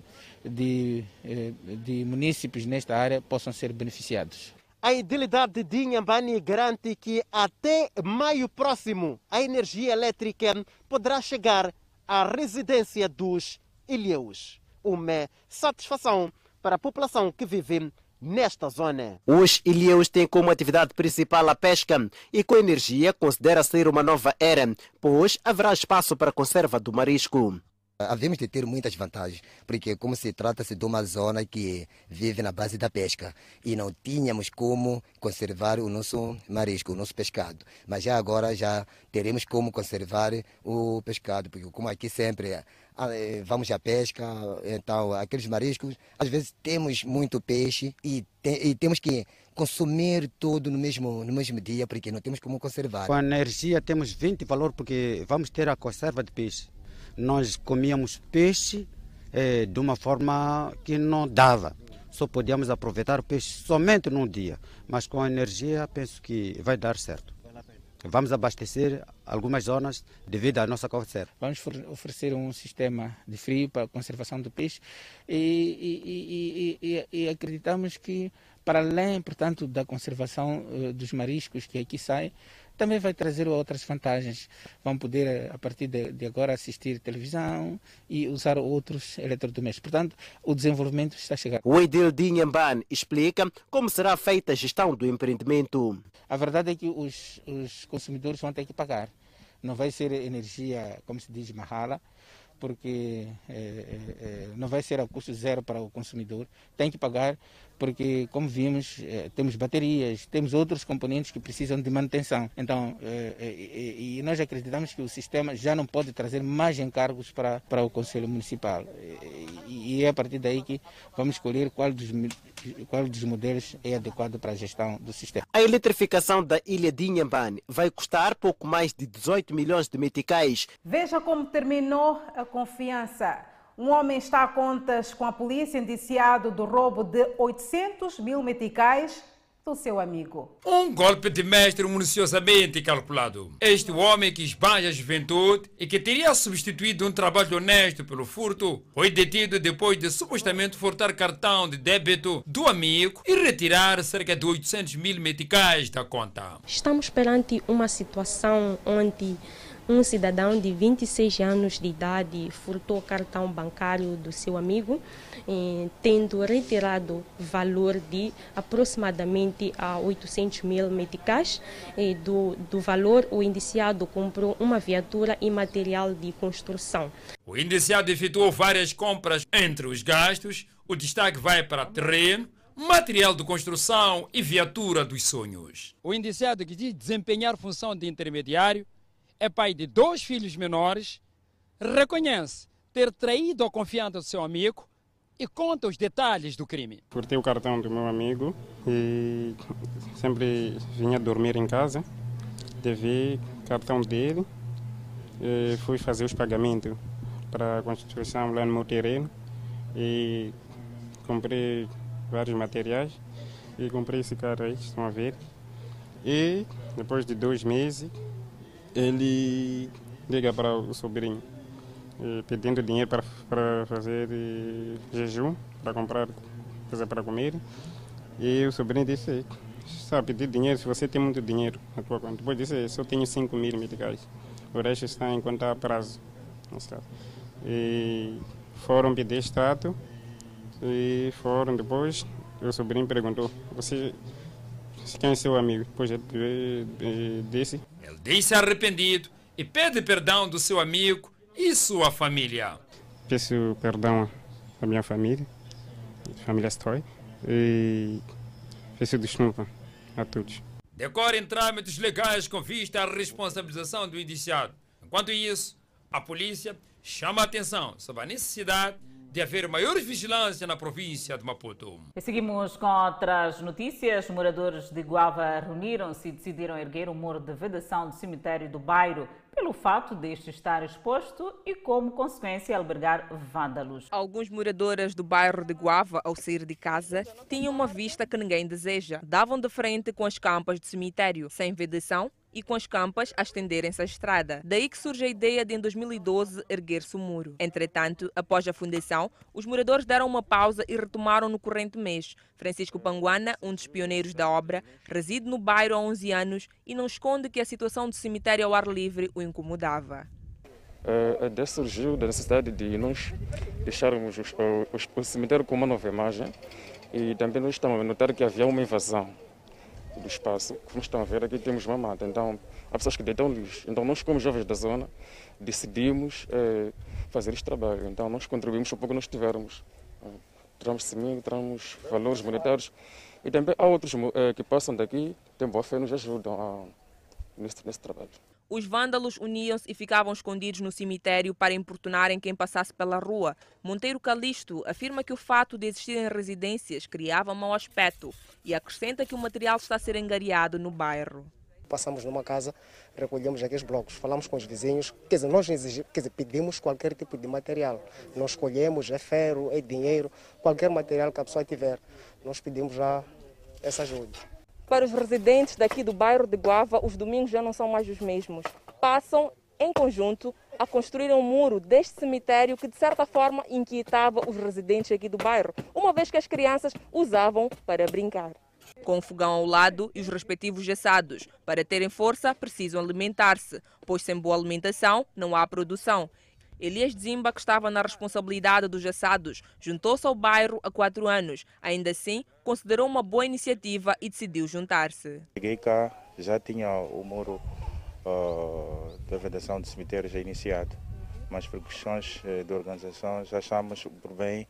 de, eh, de municípios nesta área possam ser beneficiados. A idilidade de Inhambane garante que até maio próximo a energia elétrica poderá chegar à residência dos ilhéus. Uma satisfação para a população que vive nesta zona. Os ilhéus têm como atividade principal a pesca e com energia considera ser uma nova era, pois haverá espaço para a conserva do marisco. Havemos de ter muitas vantagens, porque como se trata-se de uma zona que vive na base da pesca e não tínhamos como conservar o nosso marisco, o nosso pescado. Mas já agora já teremos como conservar o pescado, porque como aqui sempre eh, vamos à pesca, então aqueles mariscos, às vezes temos muito peixe e, te, e temos que consumir tudo no mesmo, no mesmo dia, porque não temos como conservar. Com a energia temos 20 valor, porque vamos ter a conserva de peixe nós comíamos peixe é, de uma forma que não dava. Só podíamos aproveitar o peixe somente num dia. Mas com a energia, penso que vai dar certo. Vamos abastecer algumas zonas devido à nossa conserva. Vamos oferecer um sistema de frio para a conservação do peixe e, e, e, e acreditamos que, para além, portanto, da conservação uh, dos mariscos que aqui saem, também vai trazer outras vantagens. Vão poder, eh, a partir de, de agora, assistir televisão e usar outros eletrodomésticos. Portanto, o desenvolvimento está chegando. O Edil Dinhamban explica como será feita a gestão do empreendimento. A verdade é que os, os consumidores vão ter que pagar. Não vai ser energia, como se diz, mahala, porque é, é, não vai ser a custo zero para o consumidor. Tem que pagar porque, como vimos, eh, temos baterias, temos outros componentes que precisam de manutenção. Então, eh, eh, e nós acreditamos que o sistema já não pode trazer mais encargos para, para o Conselho Municipal. E é a partir daí que vamos escolher qual dos, qual dos modelos é adequado para a gestão do sistema. A eletrificação da ilha de Inhambane vai custar pouco mais de 18 milhões de meticais. Veja como terminou a confiança. Um homem está a contas com a polícia indiciado do roubo de 800 mil meticais do seu amigo. Um golpe de mestre minuciosamente calculado. Este homem que esbanja a juventude e que teria substituído um trabalho honesto pelo furto, foi detido depois de supostamente furtar cartão de débito do amigo e retirar cerca de 800 mil meticais da conta. Estamos perante uma situação onde um cidadão de 26 anos de idade furtou o cartão bancário do seu amigo, eh, tendo retirado valor de aproximadamente a 800 mil meticais. Eh, do, do valor, o indiciado comprou uma viatura e material de construção. O indiciado efetuou várias compras entre os gastos. O destaque vai para terreno, material de construção e viatura dos sonhos. O indiciado que diz desempenhar função de intermediário é pai de dois filhos menores, reconhece ter traído a confiança do seu amigo e conta os detalhes do crime. Furtei o cartão do meu amigo e sempre vinha dormir em casa. Devi o cartão dele e fui fazer os pagamentos para a construção lá no meu terreno e comprei vários materiais e comprei esse carro aí, estão a ver. E depois de dois meses ele liga para o sobrinho pedindo dinheiro para, para fazer jejum, para comprar coisa para comer. E o sobrinho disse, a pedir dinheiro se você tem muito dinheiro na tua conta. Depois disse, só tenho 5 mil meticais. O resto está em conta a prazo. E foram pedir extrato e foram depois. O sobrinho perguntou, você quem é seu amigo? Depois ele disse Diz-se arrependido e pede perdão do seu amigo e sua família. Peço perdão à minha família, família Stoy, e peço desculpa a todos. Decorrem trâmites legais com vista à responsabilização do indiciado. Enquanto isso, a polícia chama a atenção sobre a necessidade de haver maior vigilância na província de Maputo. E seguimos com outras notícias. Moradores de Guava reuniram-se e decidiram erguer um muro de vedação do cemitério do bairro pelo fato deste estar exposto e, como consequência, albergar vândalos. Alguns moradores do bairro de Guava, ao sair de casa, tinham uma vista que ninguém deseja. Davam de frente com as campas do cemitério, sem vedação e com as campas a estenderem-se à estrada. Daí que surge a ideia de, em 2012, erguer-se o muro. Entretanto, após a fundação, os moradores deram uma pausa e retomaram no corrente mês. Francisco Panguana, um dos pioneiros da obra, reside no bairro há 11 anos e não esconde que a situação do cemitério ao ar livre o incomodava. a ideia surgiu da necessidade de nós deixarmos os, os, o cemitério com uma nova imagem e também nós estamos a notar que havia uma invasão do espaço. Como estão a ver, aqui temos uma mata, então há pessoas que deitam lixo. Então nós, como jovens da zona, decidimos eh, fazer este trabalho. Então nós contribuímos um pouco que nós tivermos. Tramos semente, tramos valores monetários e também há outros eh, que passam daqui, têm boa fé, nos ajudam a, nesse, nesse trabalho. Os vândalos uniam-se e ficavam escondidos no cemitério para importunarem quem passasse pela rua. Monteiro Calixto afirma que o fato de existirem residências criava mau aspecto e acrescenta que o material está a ser engariado no bairro. Passamos numa casa, recolhemos aqueles blocos, falamos com os vizinhos, quer dizer, nós exigimos, quer dizer, pedimos qualquer tipo de material. Nós escolhemos, é ferro, é dinheiro, qualquer material que a pessoa tiver. Nós pedimos já essa ajuda. Para os residentes daqui do bairro de Guava, os domingos já não são mais os mesmos. Passam, em conjunto, a construir um muro deste cemitério que, de certa forma, inquietava os residentes aqui do bairro, uma vez que as crianças usavam para brincar. Com o fogão ao lado e os respectivos gessados. Para terem força, precisam alimentar-se, pois sem boa alimentação não há produção. Elias Zimba, que estava na responsabilidade dos assados, juntou-se ao bairro há quatro anos. Ainda assim, considerou uma boa iniciativa e decidiu juntar-se. Cheguei cá, já tinha o muro uh, da vedação do cemitério já iniciado, mas por questões uh, de organização já achamos por bem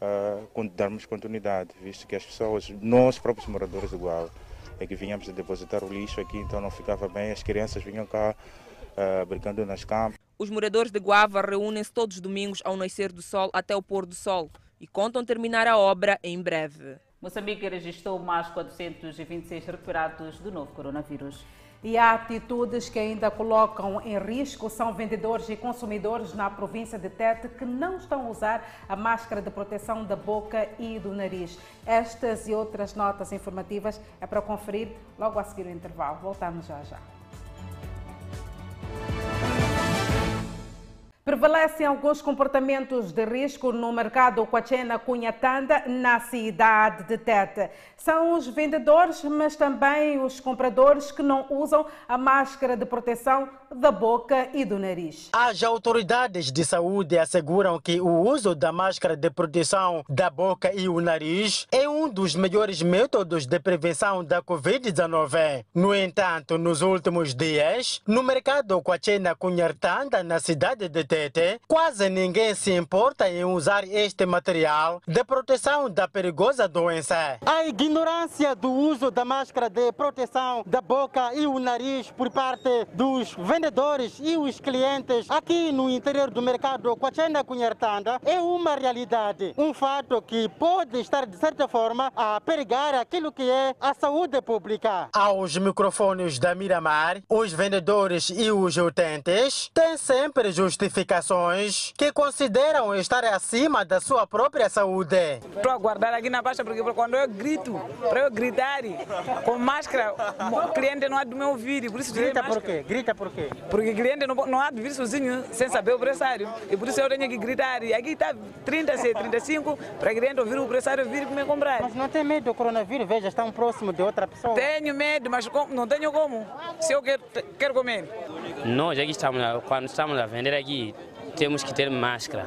uh, darmos continuidade, visto que as pessoas, nós próprios moradores do Guau, é que vinhamos a depositar o lixo aqui, então não ficava bem, as crianças vinham cá uh, brincando nas campos. Os moradores de Guava reúnem-se todos os domingos ao nascer do sol até o pôr do sol e contam terminar a obra em breve. Moçambique registrou mais 426 recuperados do novo coronavírus. E há atitudes que ainda colocam em risco são vendedores e consumidores na província de Tete que não estão a usar a máscara de proteção da boca e do nariz. Estas e outras notas informativas é para conferir logo a seguir o intervalo. Voltamos já já. Prevalecem alguns comportamentos de risco no mercado Coachena Cunhatanda, na cidade de Tete. São os vendedores, mas também os compradores que não usam a máscara de proteção da boca e do nariz. As autoridades de saúde asseguram que o uso da máscara de proteção da boca e o nariz é um dos melhores métodos de prevenção da Covid-19. No entanto, nos últimos dias, no mercado Coachena Cunhatanda, na cidade de Tete, quase ninguém se importa em usar este material de proteção da perigosa doença. A ignorância do uso da máscara de proteção da boca e o nariz por parte dos vendedores e os clientes aqui no interior do mercado Coachena Cunhartanda é uma realidade, um fato que pode estar de certa forma a perigar aquilo que é a saúde pública. Aos microfones da Miramar, os vendedores e os utentes têm sempre justificação que consideram estar acima da sua própria saúde. Estou a guardar aqui na baixa porque quando eu grito, para eu gritar com máscara, o cliente não há de me ouvir. Por isso Grita por quê? Grita por quê? Porque o cliente não, não há de vir sozinho sem saber o pressário. E por isso eu tenho que gritar. E aqui está 30, 35, para o cliente ouvir o pressário vir me comprar. Mas não tem medo do coronavírus? Veja, estão próximo de outra pessoa. Tenho medo, mas não tenho como. Se eu quero, quero comer. Nós aqui estamos, quando estamos a vender aqui, temos que ter máscara.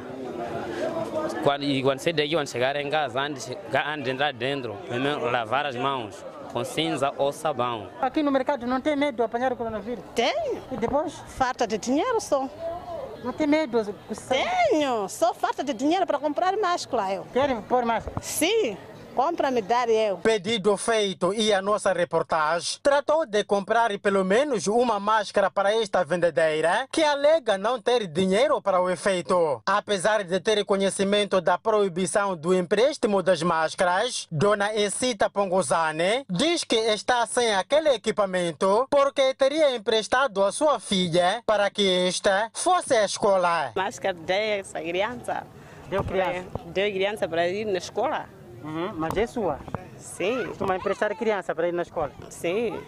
Quando, e quando sair daqui, quando chegar em casa, antes, antes de entrar dentro, primeiro lavar as mãos com cinza ou sabão. Aqui no mercado não tem medo de apanhar o coronavírus? Tenho. E depois? Falta de dinheiro só. Não tem medo? Tenho, só falta de dinheiro para comprar máscara. Eu. Querem pôr máscara? Sim. Compra-me, dar eu. Pedido feito e a nossa reportagem tratou de comprar pelo menos uma máscara para esta vendedeira que alega não ter dinheiro para o efeito. Apesar de ter conhecimento da proibição do empréstimo das máscaras, Dona Encita Pongozane diz que está sem aquele equipamento porque teria emprestado a sua filha para que esta fosse à escola. Máscara dessa criança. Deu criança? Deu criança para ir na escola. Uhum, mas é sua? Sim. Costuma emprestar criança para ir na escola? Sim.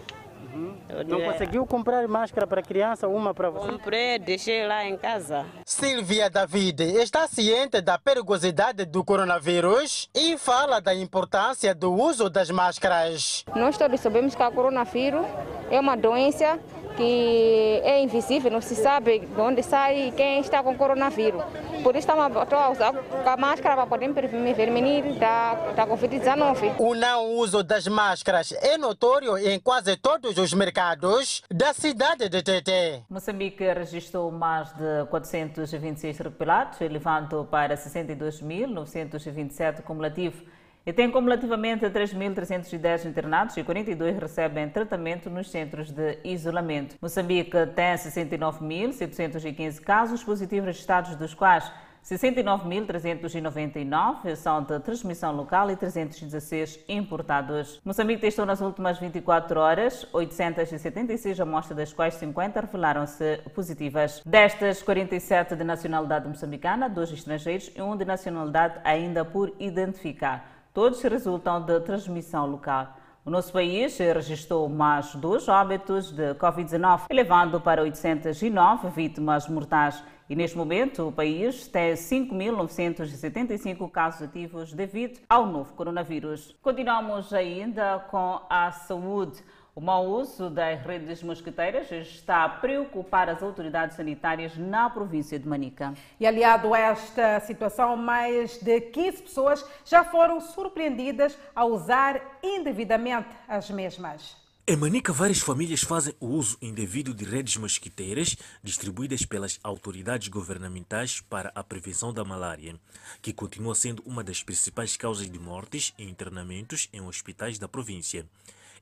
Uhum. Não conseguiu comprar máscara para criança, uma para você? Comprei, deixei lá em casa. Silvia David está ciente da perigosidade do coronavírus e fala da importância do uso das máscaras. Nós todos sabemos que o coronavírus é uma doença que é invisível, não se sabe de onde sai quem está com coronavírus. Por isso estou a usar a máscara para poder me prevenir da, da Covid-19. O não uso das máscaras é notório em quase todos os mercados da cidade de Tete. Moçambique registrou mais de 426 recuperados, elevando para 62.927 cumulativo e tem cumulativamente 3.310 internados e 42 recebem tratamento nos centros de isolamento. Moçambique tem 69.715 casos positivos registrados, dos quais 69.399 são de transmissão local e 316 importados. Moçambique testou nas últimas 24 horas 876 amostras, das quais 50 revelaram-se positivas. Destas, 47 de nacionalidade moçambicana, dois estrangeiros e um de nacionalidade ainda por identificar. Todos resultam de transmissão local. O nosso país registrou mais dois óbitos de Covid-19, elevando para 809 vítimas mortais. E neste momento, o país tem 5.975 casos ativos devido ao novo coronavírus. Continuamos ainda com a saúde. O mau uso das redes mosquiteiras está a preocupar as autoridades sanitárias na província de Manica. E aliado a esta situação, mais de 15 pessoas já foram surpreendidas a usar indevidamente as mesmas. Em Manica, várias famílias fazem o uso indevido de redes mosquiteiras distribuídas pelas autoridades governamentais para a prevenção da malária, que continua sendo uma das principais causas de mortes e internamentos em hospitais da província.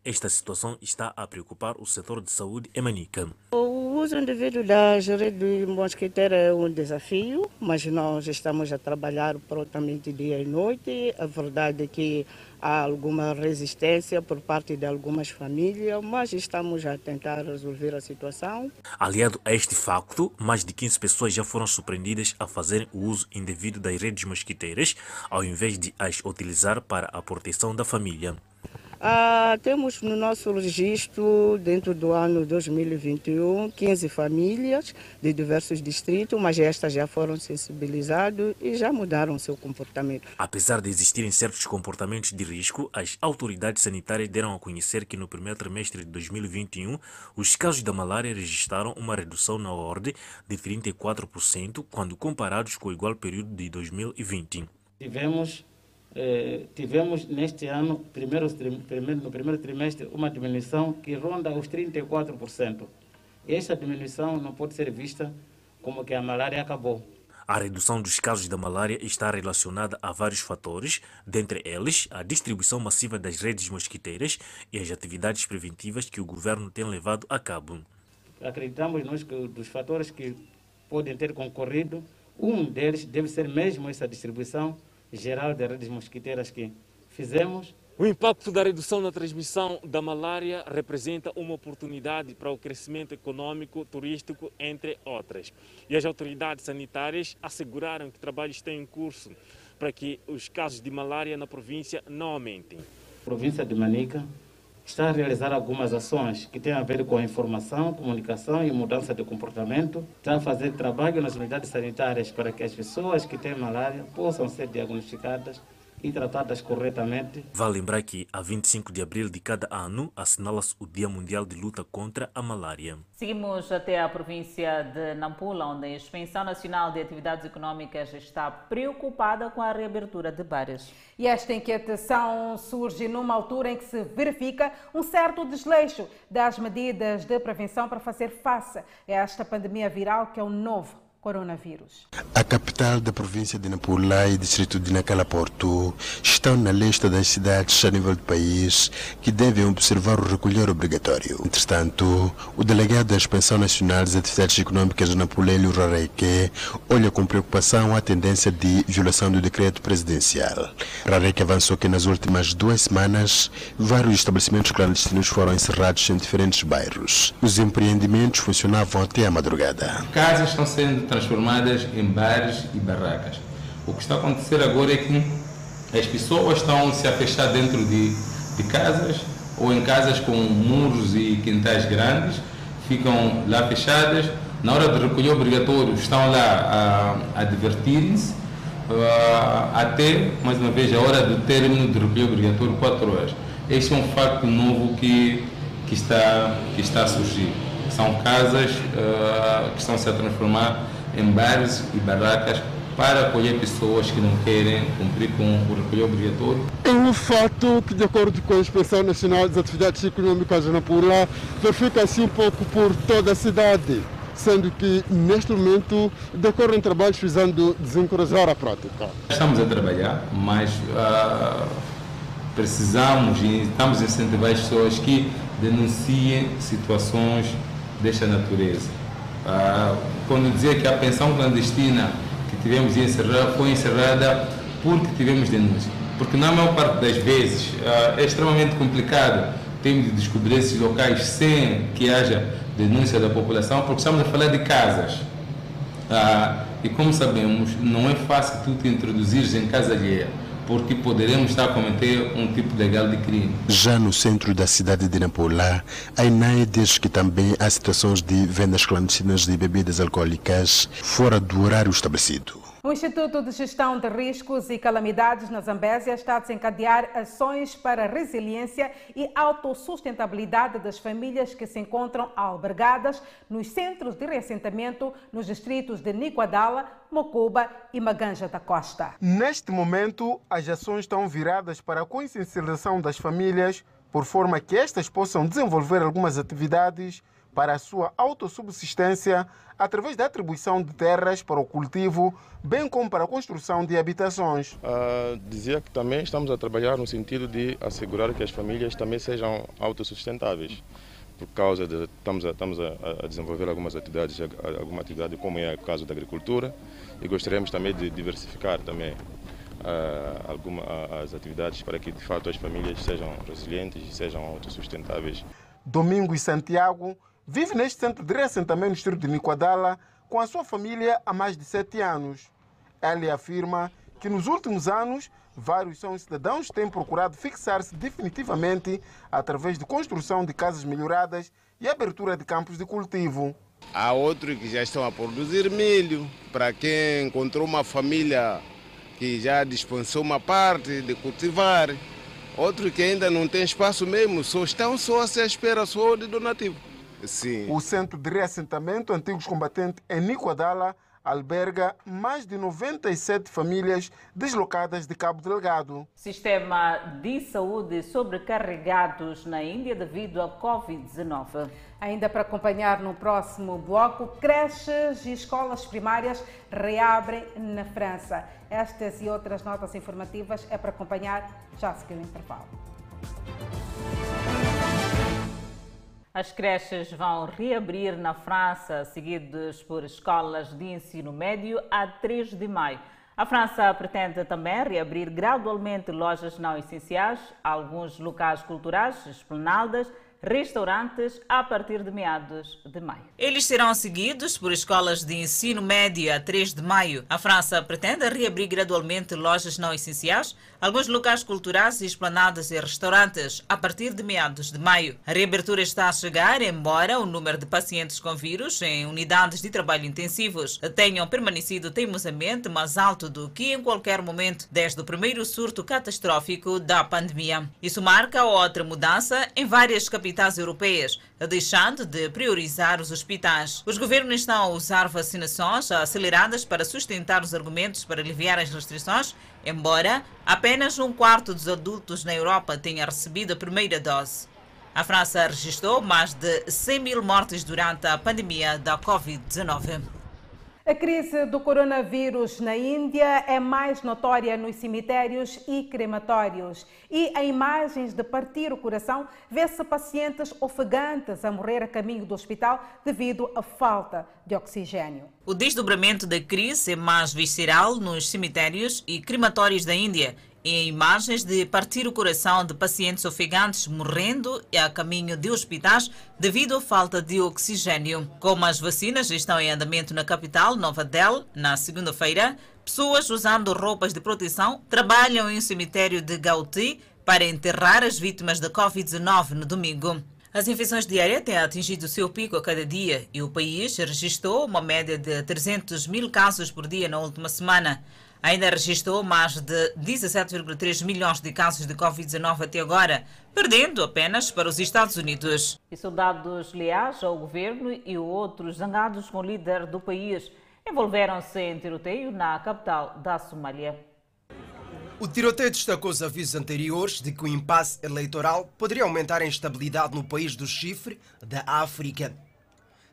Esta situação está a preocupar o setor de saúde em Manica. O uso indevido das redes mosquiteiras é um desafio, mas nós estamos a trabalhar prontamente dia e noite. A verdade é que há alguma resistência por parte de algumas famílias, mas estamos a tentar resolver a situação. Aliado a este facto, mais de 15 pessoas já foram surpreendidas a fazerem o uso indevido das redes mosquiteiras, ao invés de as utilizar para a proteção da família. Ah, temos no nosso registro, dentro do ano 2021, 15 famílias de diversos distritos, mas estas já foram sensibilizadas e já mudaram seu comportamento. Apesar de existirem certos comportamentos de risco, as autoridades sanitárias deram a conhecer que no primeiro trimestre de 2021, os casos da malária registraram uma redução na ordem de 34% quando comparados com o igual período de 2020. Tivemos eh, tivemos neste ano, primeiro, primeiro, no primeiro trimestre, uma diminuição que ronda os 34%. E esta diminuição não pode ser vista como que a malária acabou. A redução dos casos da malária está relacionada a vários fatores, dentre eles a distribuição massiva das redes mosquiteiras e as atividades preventivas que o governo tem levado a cabo. Acreditamos nós que dos fatores que podem ter concorrido, um deles deve ser mesmo essa distribuição geral de redes mosquiteiras que fizemos. O impacto da redução na transmissão da malária representa uma oportunidade para o crescimento econômico, turístico, entre outras. E as autoridades sanitárias asseguraram que trabalhos estão em curso para que os casos de malária na província não aumentem. Província de Manica está a realizar algumas ações que têm a ver com a informação, comunicação e mudança de comportamento. Está a fazer trabalho nas unidades sanitárias para que as pessoas que têm malária possam ser diagnosticadas e tratadas corretamente. Vale lembrar que a 25 de abril de cada ano assinala-se o Dia Mundial de Luta contra a Malária. Seguimos até a província de Nampula, onde a Inspeção Nacional de Atividades Econômicas está preocupada com a reabertura de bares. E esta inquietação surge numa altura em que se verifica um certo desleixo das medidas de prevenção para fazer face a esta pandemia viral que é o novo coronavírus. A capital da província de Nampula e distrito de Nacala Porto estão na lista das cidades a nível do país que devem observar o recolher obrigatório. Entretanto, o delegado da Expansão Nacional das Atividades Econômicas de Nampula, Elio Rareque, olha com preocupação a tendência de violação do decreto presidencial. Rareque avançou que nas últimas duas semanas, vários estabelecimentos clandestinos foram encerrados em diferentes bairros. Os empreendimentos funcionavam até a madrugada. Casas estão sendo transformadas em bares e barracas. O que está a acontecer agora é que as pessoas estão se a fechar dentro de, de casas ou em casas com muros e quintais grandes, ficam lá fechadas. Na hora de recolher obrigatório, estão lá a, a divertirem-se uh, até, mais uma vez, a hora do término de recolher obrigatório, 4 horas. Este é um facto novo que, que, está, que está a surgir. são casas uh, que estão -se a transformar em bares e barracas para acolher pessoas que não querem cumprir com o recolher obrigatório. É um fato que, de acordo com a Inspeção Nacional das Atividades Econômicas de Nampula, verifica assim um pouco por toda a cidade, sendo que neste momento decorrem trabalhos visando desencorajar a prática. Estamos a trabalhar, mas uh, precisamos e estamos a incentivar as pessoas que denunciem situações desta natureza. Uh, quando dizia que a pensão clandestina que tivemos encerrar, foi encerrada porque tivemos denúncia. Porque na maior parte das vezes uh, é extremamente complicado termos de descobrir esses locais sem que haja denúncia da população, porque estamos a falar de casas. Uh, e como sabemos, não é fácil tu te introduzires em casa alheia porque poderemos estar a cometer um tipo legal de crime. Já no centro da cidade de Nampula, a INAE diz que também há situações de vendas clandestinas de bebidas alcoólicas fora do horário estabelecido. O Instituto de Gestão de Riscos e Calamidades na Zambésia está a desencadear ações para resiliência e autossustentabilidade das famílias que se encontram albergadas nos centros de reassentamento nos distritos de Niquadala, Mocuba e Maganja da Costa. Neste momento, as ações estão viradas para a consciencialização das famílias, por forma que estas possam desenvolver algumas atividades para a sua autossubsistência através da atribuição de terras para o cultivo, bem como para a construção de habitações. Uh, dizia que também estamos a trabalhar no sentido de assegurar que as famílias também sejam autossustentáveis. Por causa de estamos a, estamos a, a desenvolver algumas atividades, alguma atividade como é o caso da agricultura, e gostaríamos também de diversificar também uh, alguma, as atividades para que de fato as famílias sejam resilientes e sejam autossustentáveis. Domingo e Santiago Vive neste centro de reassentamento no distrito de Niquadala com a sua família há mais de sete anos. Ele afirma que nos últimos anos vários são cidadãos que têm procurado fixar-se definitivamente através de construção de casas melhoradas e abertura de campos de cultivo. Há outros que já estão a produzir milho, para quem encontrou uma família que já dispensou uma parte de cultivar. Outros que ainda não têm espaço mesmo, só estão só à espera só de donativo. Sim. O centro de reassentamento Antigos Combatentes em Nicoadala alberga mais de 97 famílias deslocadas de Cabo Delgado. Sistema de saúde sobrecarregados na Índia devido à Covid-19. Ainda para acompanhar no próximo bloco, creches e escolas primárias reabrem na França. Estas e outras notas informativas é para acompanhar já a seguir o intervalo. As creches vão reabrir na França, seguidas por escolas de ensino médio, a 3 de maio. A França pretende também reabrir gradualmente lojas não essenciais, alguns locais culturais, esplanadas restaurantes a partir de meados de maio. Eles serão seguidos por escolas de ensino médio a 3 de maio. A França pretende reabrir gradualmente lojas não essenciais, alguns locais culturais esplanadas e restaurantes a partir de meados de maio. A reabertura está a chegar, embora o número de pacientes com vírus em unidades de trabalho intensivos tenham permanecido teimosamente mais alto do que em qualquer momento desde o primeiro surto catastrófico da pandemia. Isso marca outra mudança em várias capitais capitais europeias, deixando de priorizar os hospitais. Os governos estão a usar vacinações aceleradas para sustentar os argumentos para aliviar as restrições, embora apenas um quarto dos adultos na Europa tenha recebido a primeira dose. A França registrou mais de 100 mil mortes durante a pandemia da Covid-19. A crise do coronavírus na Índia é mais notória nos cemitérios e crematórios. E em imagens de partir o coração, vê-se pacientes ofegantes a morrer a caminho do hospital devido à falta de oxigênio. O desdobramento da crise é mais visceral nos cemitérios e crematórios da Índia em imagens de partir o coração de pacientes ofegantes morrendo a caminho de hospitais devido à falta de oxigênio. Como as vacinas estão em andamento na capital, Nova Delhi, na segunda-feira, pessoas usando roupas de proteção trabalham em um cemitério de Gauti para enterrar as vítimas da Covid-19 no domingo. As infecções diárias têm atingido seu pico a cada dia e o país registrou uma média de 300 mil casos por dia na última semana. Ainda registrou mais de 17,3 milhões de casos de Covid-19 até agora, perdendo apenas para os Estados Unidos. E soldados leais ao governo e outros zangados com o líder do país envolveram-se em tiroteio na capital da Somália. O tiroteio destacou os avisos anteriores de que o impasse eleitoral poderia aumentar a instabilidade no país do chifre da África.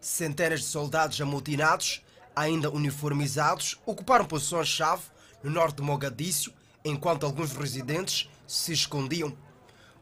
Centenas de soldados amotinados, ainda uniformizados, ocuparam posições-chave no norte de Mogadíscio, enquanto alguns residentes se escondiam.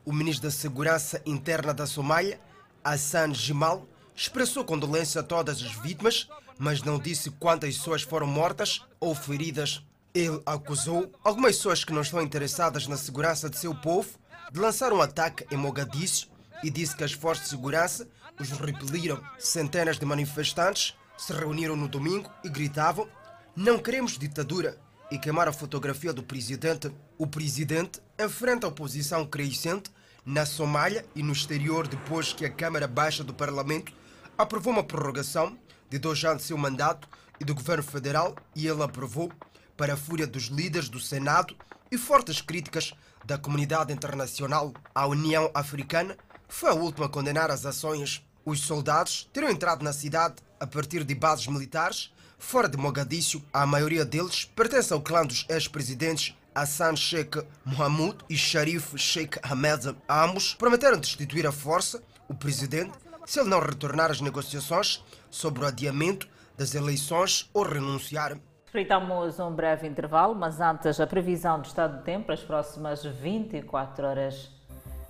O ministro da Segurança Interna da Somália, Hassan Jimal, expressou condolência a todas as vítimas, mas não disse quantas pessoas foram mortas ou feridas. Ele acusou algumas pessoas que não estão interessadas na segurança de seu povo de lançar um ataque em Mogadíscio e disse que as forças de segurança os repeliram. Centenas de manifestantes se reuniram no domingo e gritavam: Não queremos ditadura e queimaram a fotografia do presidente. O presidente enfrenta a oposição crescente na Somália e no exterior depois que a Câmara Baixa do Parlamento aprovou uma prorrogação de dois anos de seu mandato e do governo federal e ele aprovou para a fúria dos líderes do Senado e fortes críticas da comunidade internacional. A União Africana foi a última a condenar as ações. Os soldados terão entrado na cidade a partir de bases militares fora de Mogadíscio. A maioria deles pertence ao clã dos ex-presidentes Hassan Sheikh Mohamud e Sharif Sheikh Ahmed. Ambos prometeram destituir a força o presidente se ele não retornar às negociações sobre o adiamento das eleições ou renunciar. Espreitamos um breve intervalo, mas antes a previsão do estado do tempo para as próximas 24 horas.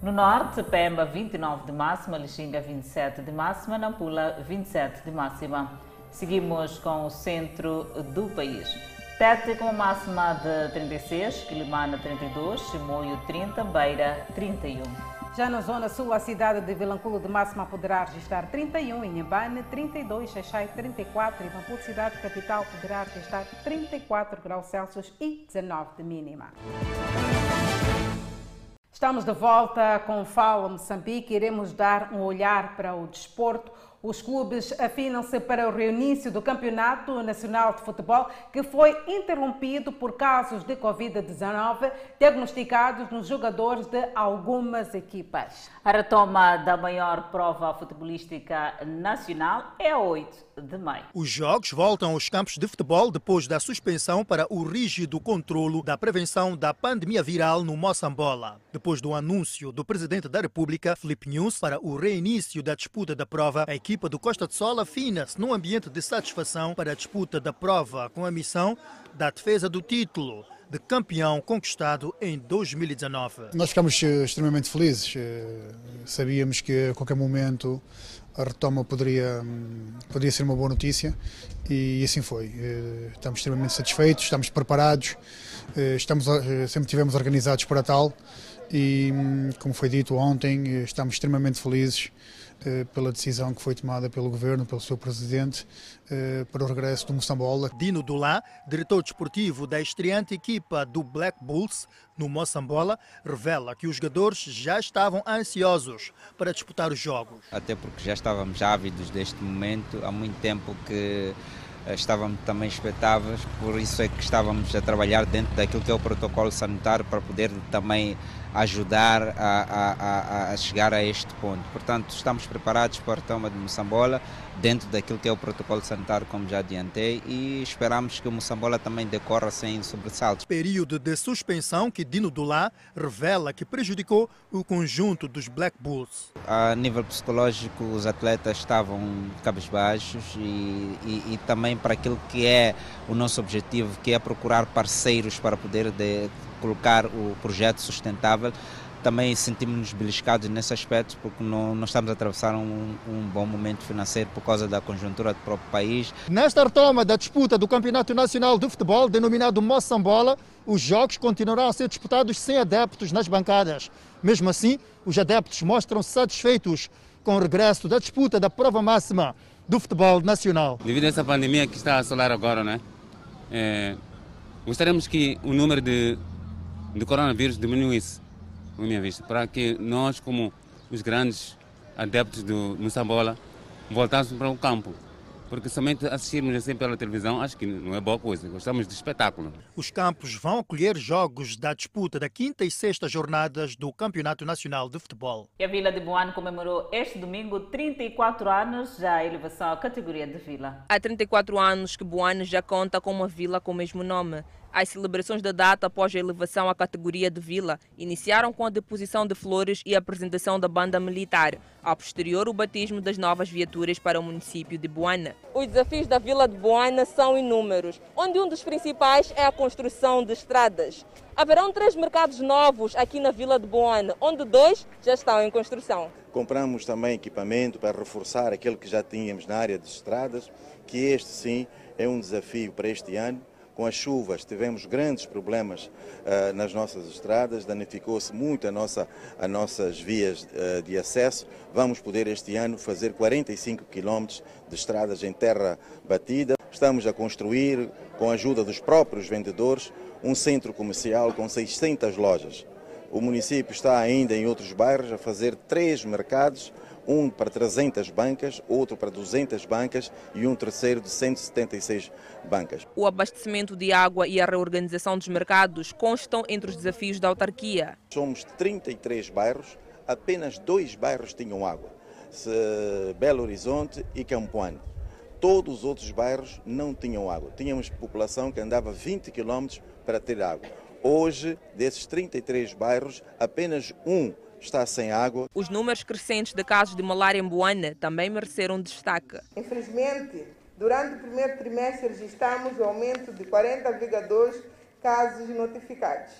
No norte, Pemba 29 de máxima, Lixinga 27 de máxima, Nampula 27 de máxima. Seguimos com o centro do país. Tete com máxima de 36, Quilimana 32, Chimoio 30, Beira 31. Já na zona sul, a cidade de Vilanculo de máxima poderá registrar 31, Inhambane 32, Xaxai 34 e Maputo cidade capital poderá registrar 34 graus Celsius e 19 de mínima. Estamos de volta com Fala Moçambique. Iremos dar um olhar para o desporto. Os clubes afinam-se para o reinício do Campeonato Nacional de Futebol, que foi interrompido por casos de Covid-19 diagnosticados nos jogadores de algumas equipas. A retoma da maior prova futebolística nacional é a 8 de maio. Os jogos voltam aos campos de futebol depois da suspensão para o rígido controlo da prevenção da pandemia viral no Moçambola. Depois do anúncio do presidente da República, Felipe News, para o reinício da disputa da prova, a equipa do Costa de Sol afina-se num ambiente de satisfação para a disputa da prova com a missão da defesa do título de campeão conquistado em 2019. Nós ficamos eh, extremamente felizes. Eh, sabíamos que a qualquer momento a retoma poderia, hum, poderia ser uma boa notícia e assim foi. Eh, estamos extremamente satisfeitos, estamos preparados, estamos, sempre tivemos organizados para tal e, como foi dito ontem, estamos extremamente felizes eh, pela decisão que foi tomada pelo governo, pelo seu presidente, eh, para o regresso do Moçambola. Dino Dulá, diretor desportivo da estreante equipa do Black Bulls no Moçambola, revela que os jogadores já estavam ansiosos para disputar os jogos. Até porque já estávamos ávidos deste momento, há muito tempo que eh, estávamos também expectáveis, por isso é que estávamos a trabalhar dentro daquilo que é o protocolo sanitário para poder também ajudar a, a, a, chegar a este ponto. Portanto, estamos preparados para a toma de Moçambola dentro daquilo que é o protocolo sanitário, como já adiantei, e esperamos que o Moçambola também decorra sem sobressaltos. Período de suspensão que Dino Dulá revela que prejudicou o conjunto dos Black Bulls. A nível psicológico, os atletas estavam cabisbaixos e, e, e também para aquilo que é o nosso objetivo, que é procurar parceiros para poder de, colocar o projeto sustentável, também sentimos-nos beliscados nesse aspecto, porque não, estamos a atravessar um, um, bom momento financeiro por causa da conjuntura do próprio país. Nesta retoma da disputa do Campeonato Nacional de Futebol, denominado Moçambola, os jogos continuarão a ser disputados sem adeptos nas bancadas. Mesmo assim, os adeptos mostram-se satisfeitos com o regresso da disputa da prova máxima do futebol nacional. Devido a essa pandemia que está a assolar agora, né? É, gostaríamos que o número de do coronavírus diminuísse, na minha vista, para que nós, como os grandes adeptos do Moçambola, voltássemos para o campo. Porque somente assistirmos assim pela televisão acho que não é boa coisa. Gostamos de espetáculo. Os campos vão acolher jogos da disputa da quinta e sexta jornadas do Campeonato Nacional de Futebol. E a Vila de Boane comemorou este domingo 34 anos já a elevação à categoria de vila. Há 34 anos que Boane já conta com uma vila com o mesmo nome. As celebrações da data após a elevação à categoria de vila iniciaram com a deposição de flores e a apresentação da banda militar. Ao posterior, o batismo das novas viaturas para o município de Boana. Os desafios da vila de Boana são inúmeros, onde um dos principais é a construção de estradas. Haverão três mercados novos aqui na vila de Boana, onde dois já estão em construção. Compramos também equipamento para reforçar aquele que já tínhamos na área de estradas, que este sim é um desafio para este ano com as chuvas tivemos grandes problemas uh, nas nossas estradas, danificou-se muito a nossa, as nossas vias uh, de acesso. Vamos poder este ano fazer 45 quilómetros de estradas em terra batida. Estamos a construir, com a ajuda dos próprios vendedores, um centro comercial com 600 lojas. O município está ainda em outros bairros a fazer três mercados, um para 300 bancas, outro para 200 bancas e um terceiro de 176 bancas. O abastecimento de água e a reorganização dos mercados constam entre os desafios da autarquia. Somos 33 bairros, apenas dois bairros tinham água, Belo Horizonte e Campoane. Todos os outros bairros não tinham água. Tínhamos população que andava 20 quilómetros para ter água. Hoje, desses 33 bairros, apenas um está sem água. Os números crescentes de casos de malária em Boana também mereceram destaque. Infelizmente, durante o primeiro trimestre registramos o aumento de 40,2 casos notificados.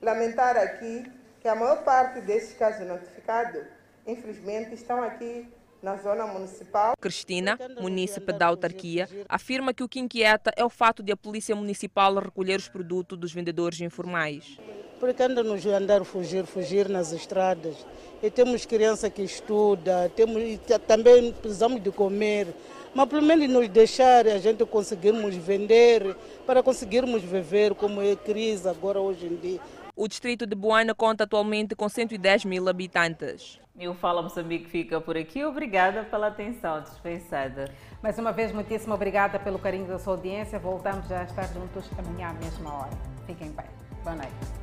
Lamentar aqui que a maior parte desses casos notificados, infelizmente, estão aqui na zona municipal. Cristina, munícipe da autarquia, afirma que o que inquieta é o fato de a polícia municipal recolher os produtos dos vendedores informais porque anda-nos a andar fugir, fugir nas estradas. E temos criança que estuda, temos, também precisamos de comer, mas pelo menos nos deixar a gente conseguirmos vender, para conseguirmos viver como é crise agora hoje em dia. O distrito de Boana conta atualmente com 110 mil habitantes. E o Fala Moçambique fica por aqui. Obrigada pela atenção dispensada. Mais uma vez, muitíssimo obrigada pelo carinho da sua audiência. Voltamos a estar juntos amanhã à mesma hora. Fiquem bem. Boa noite.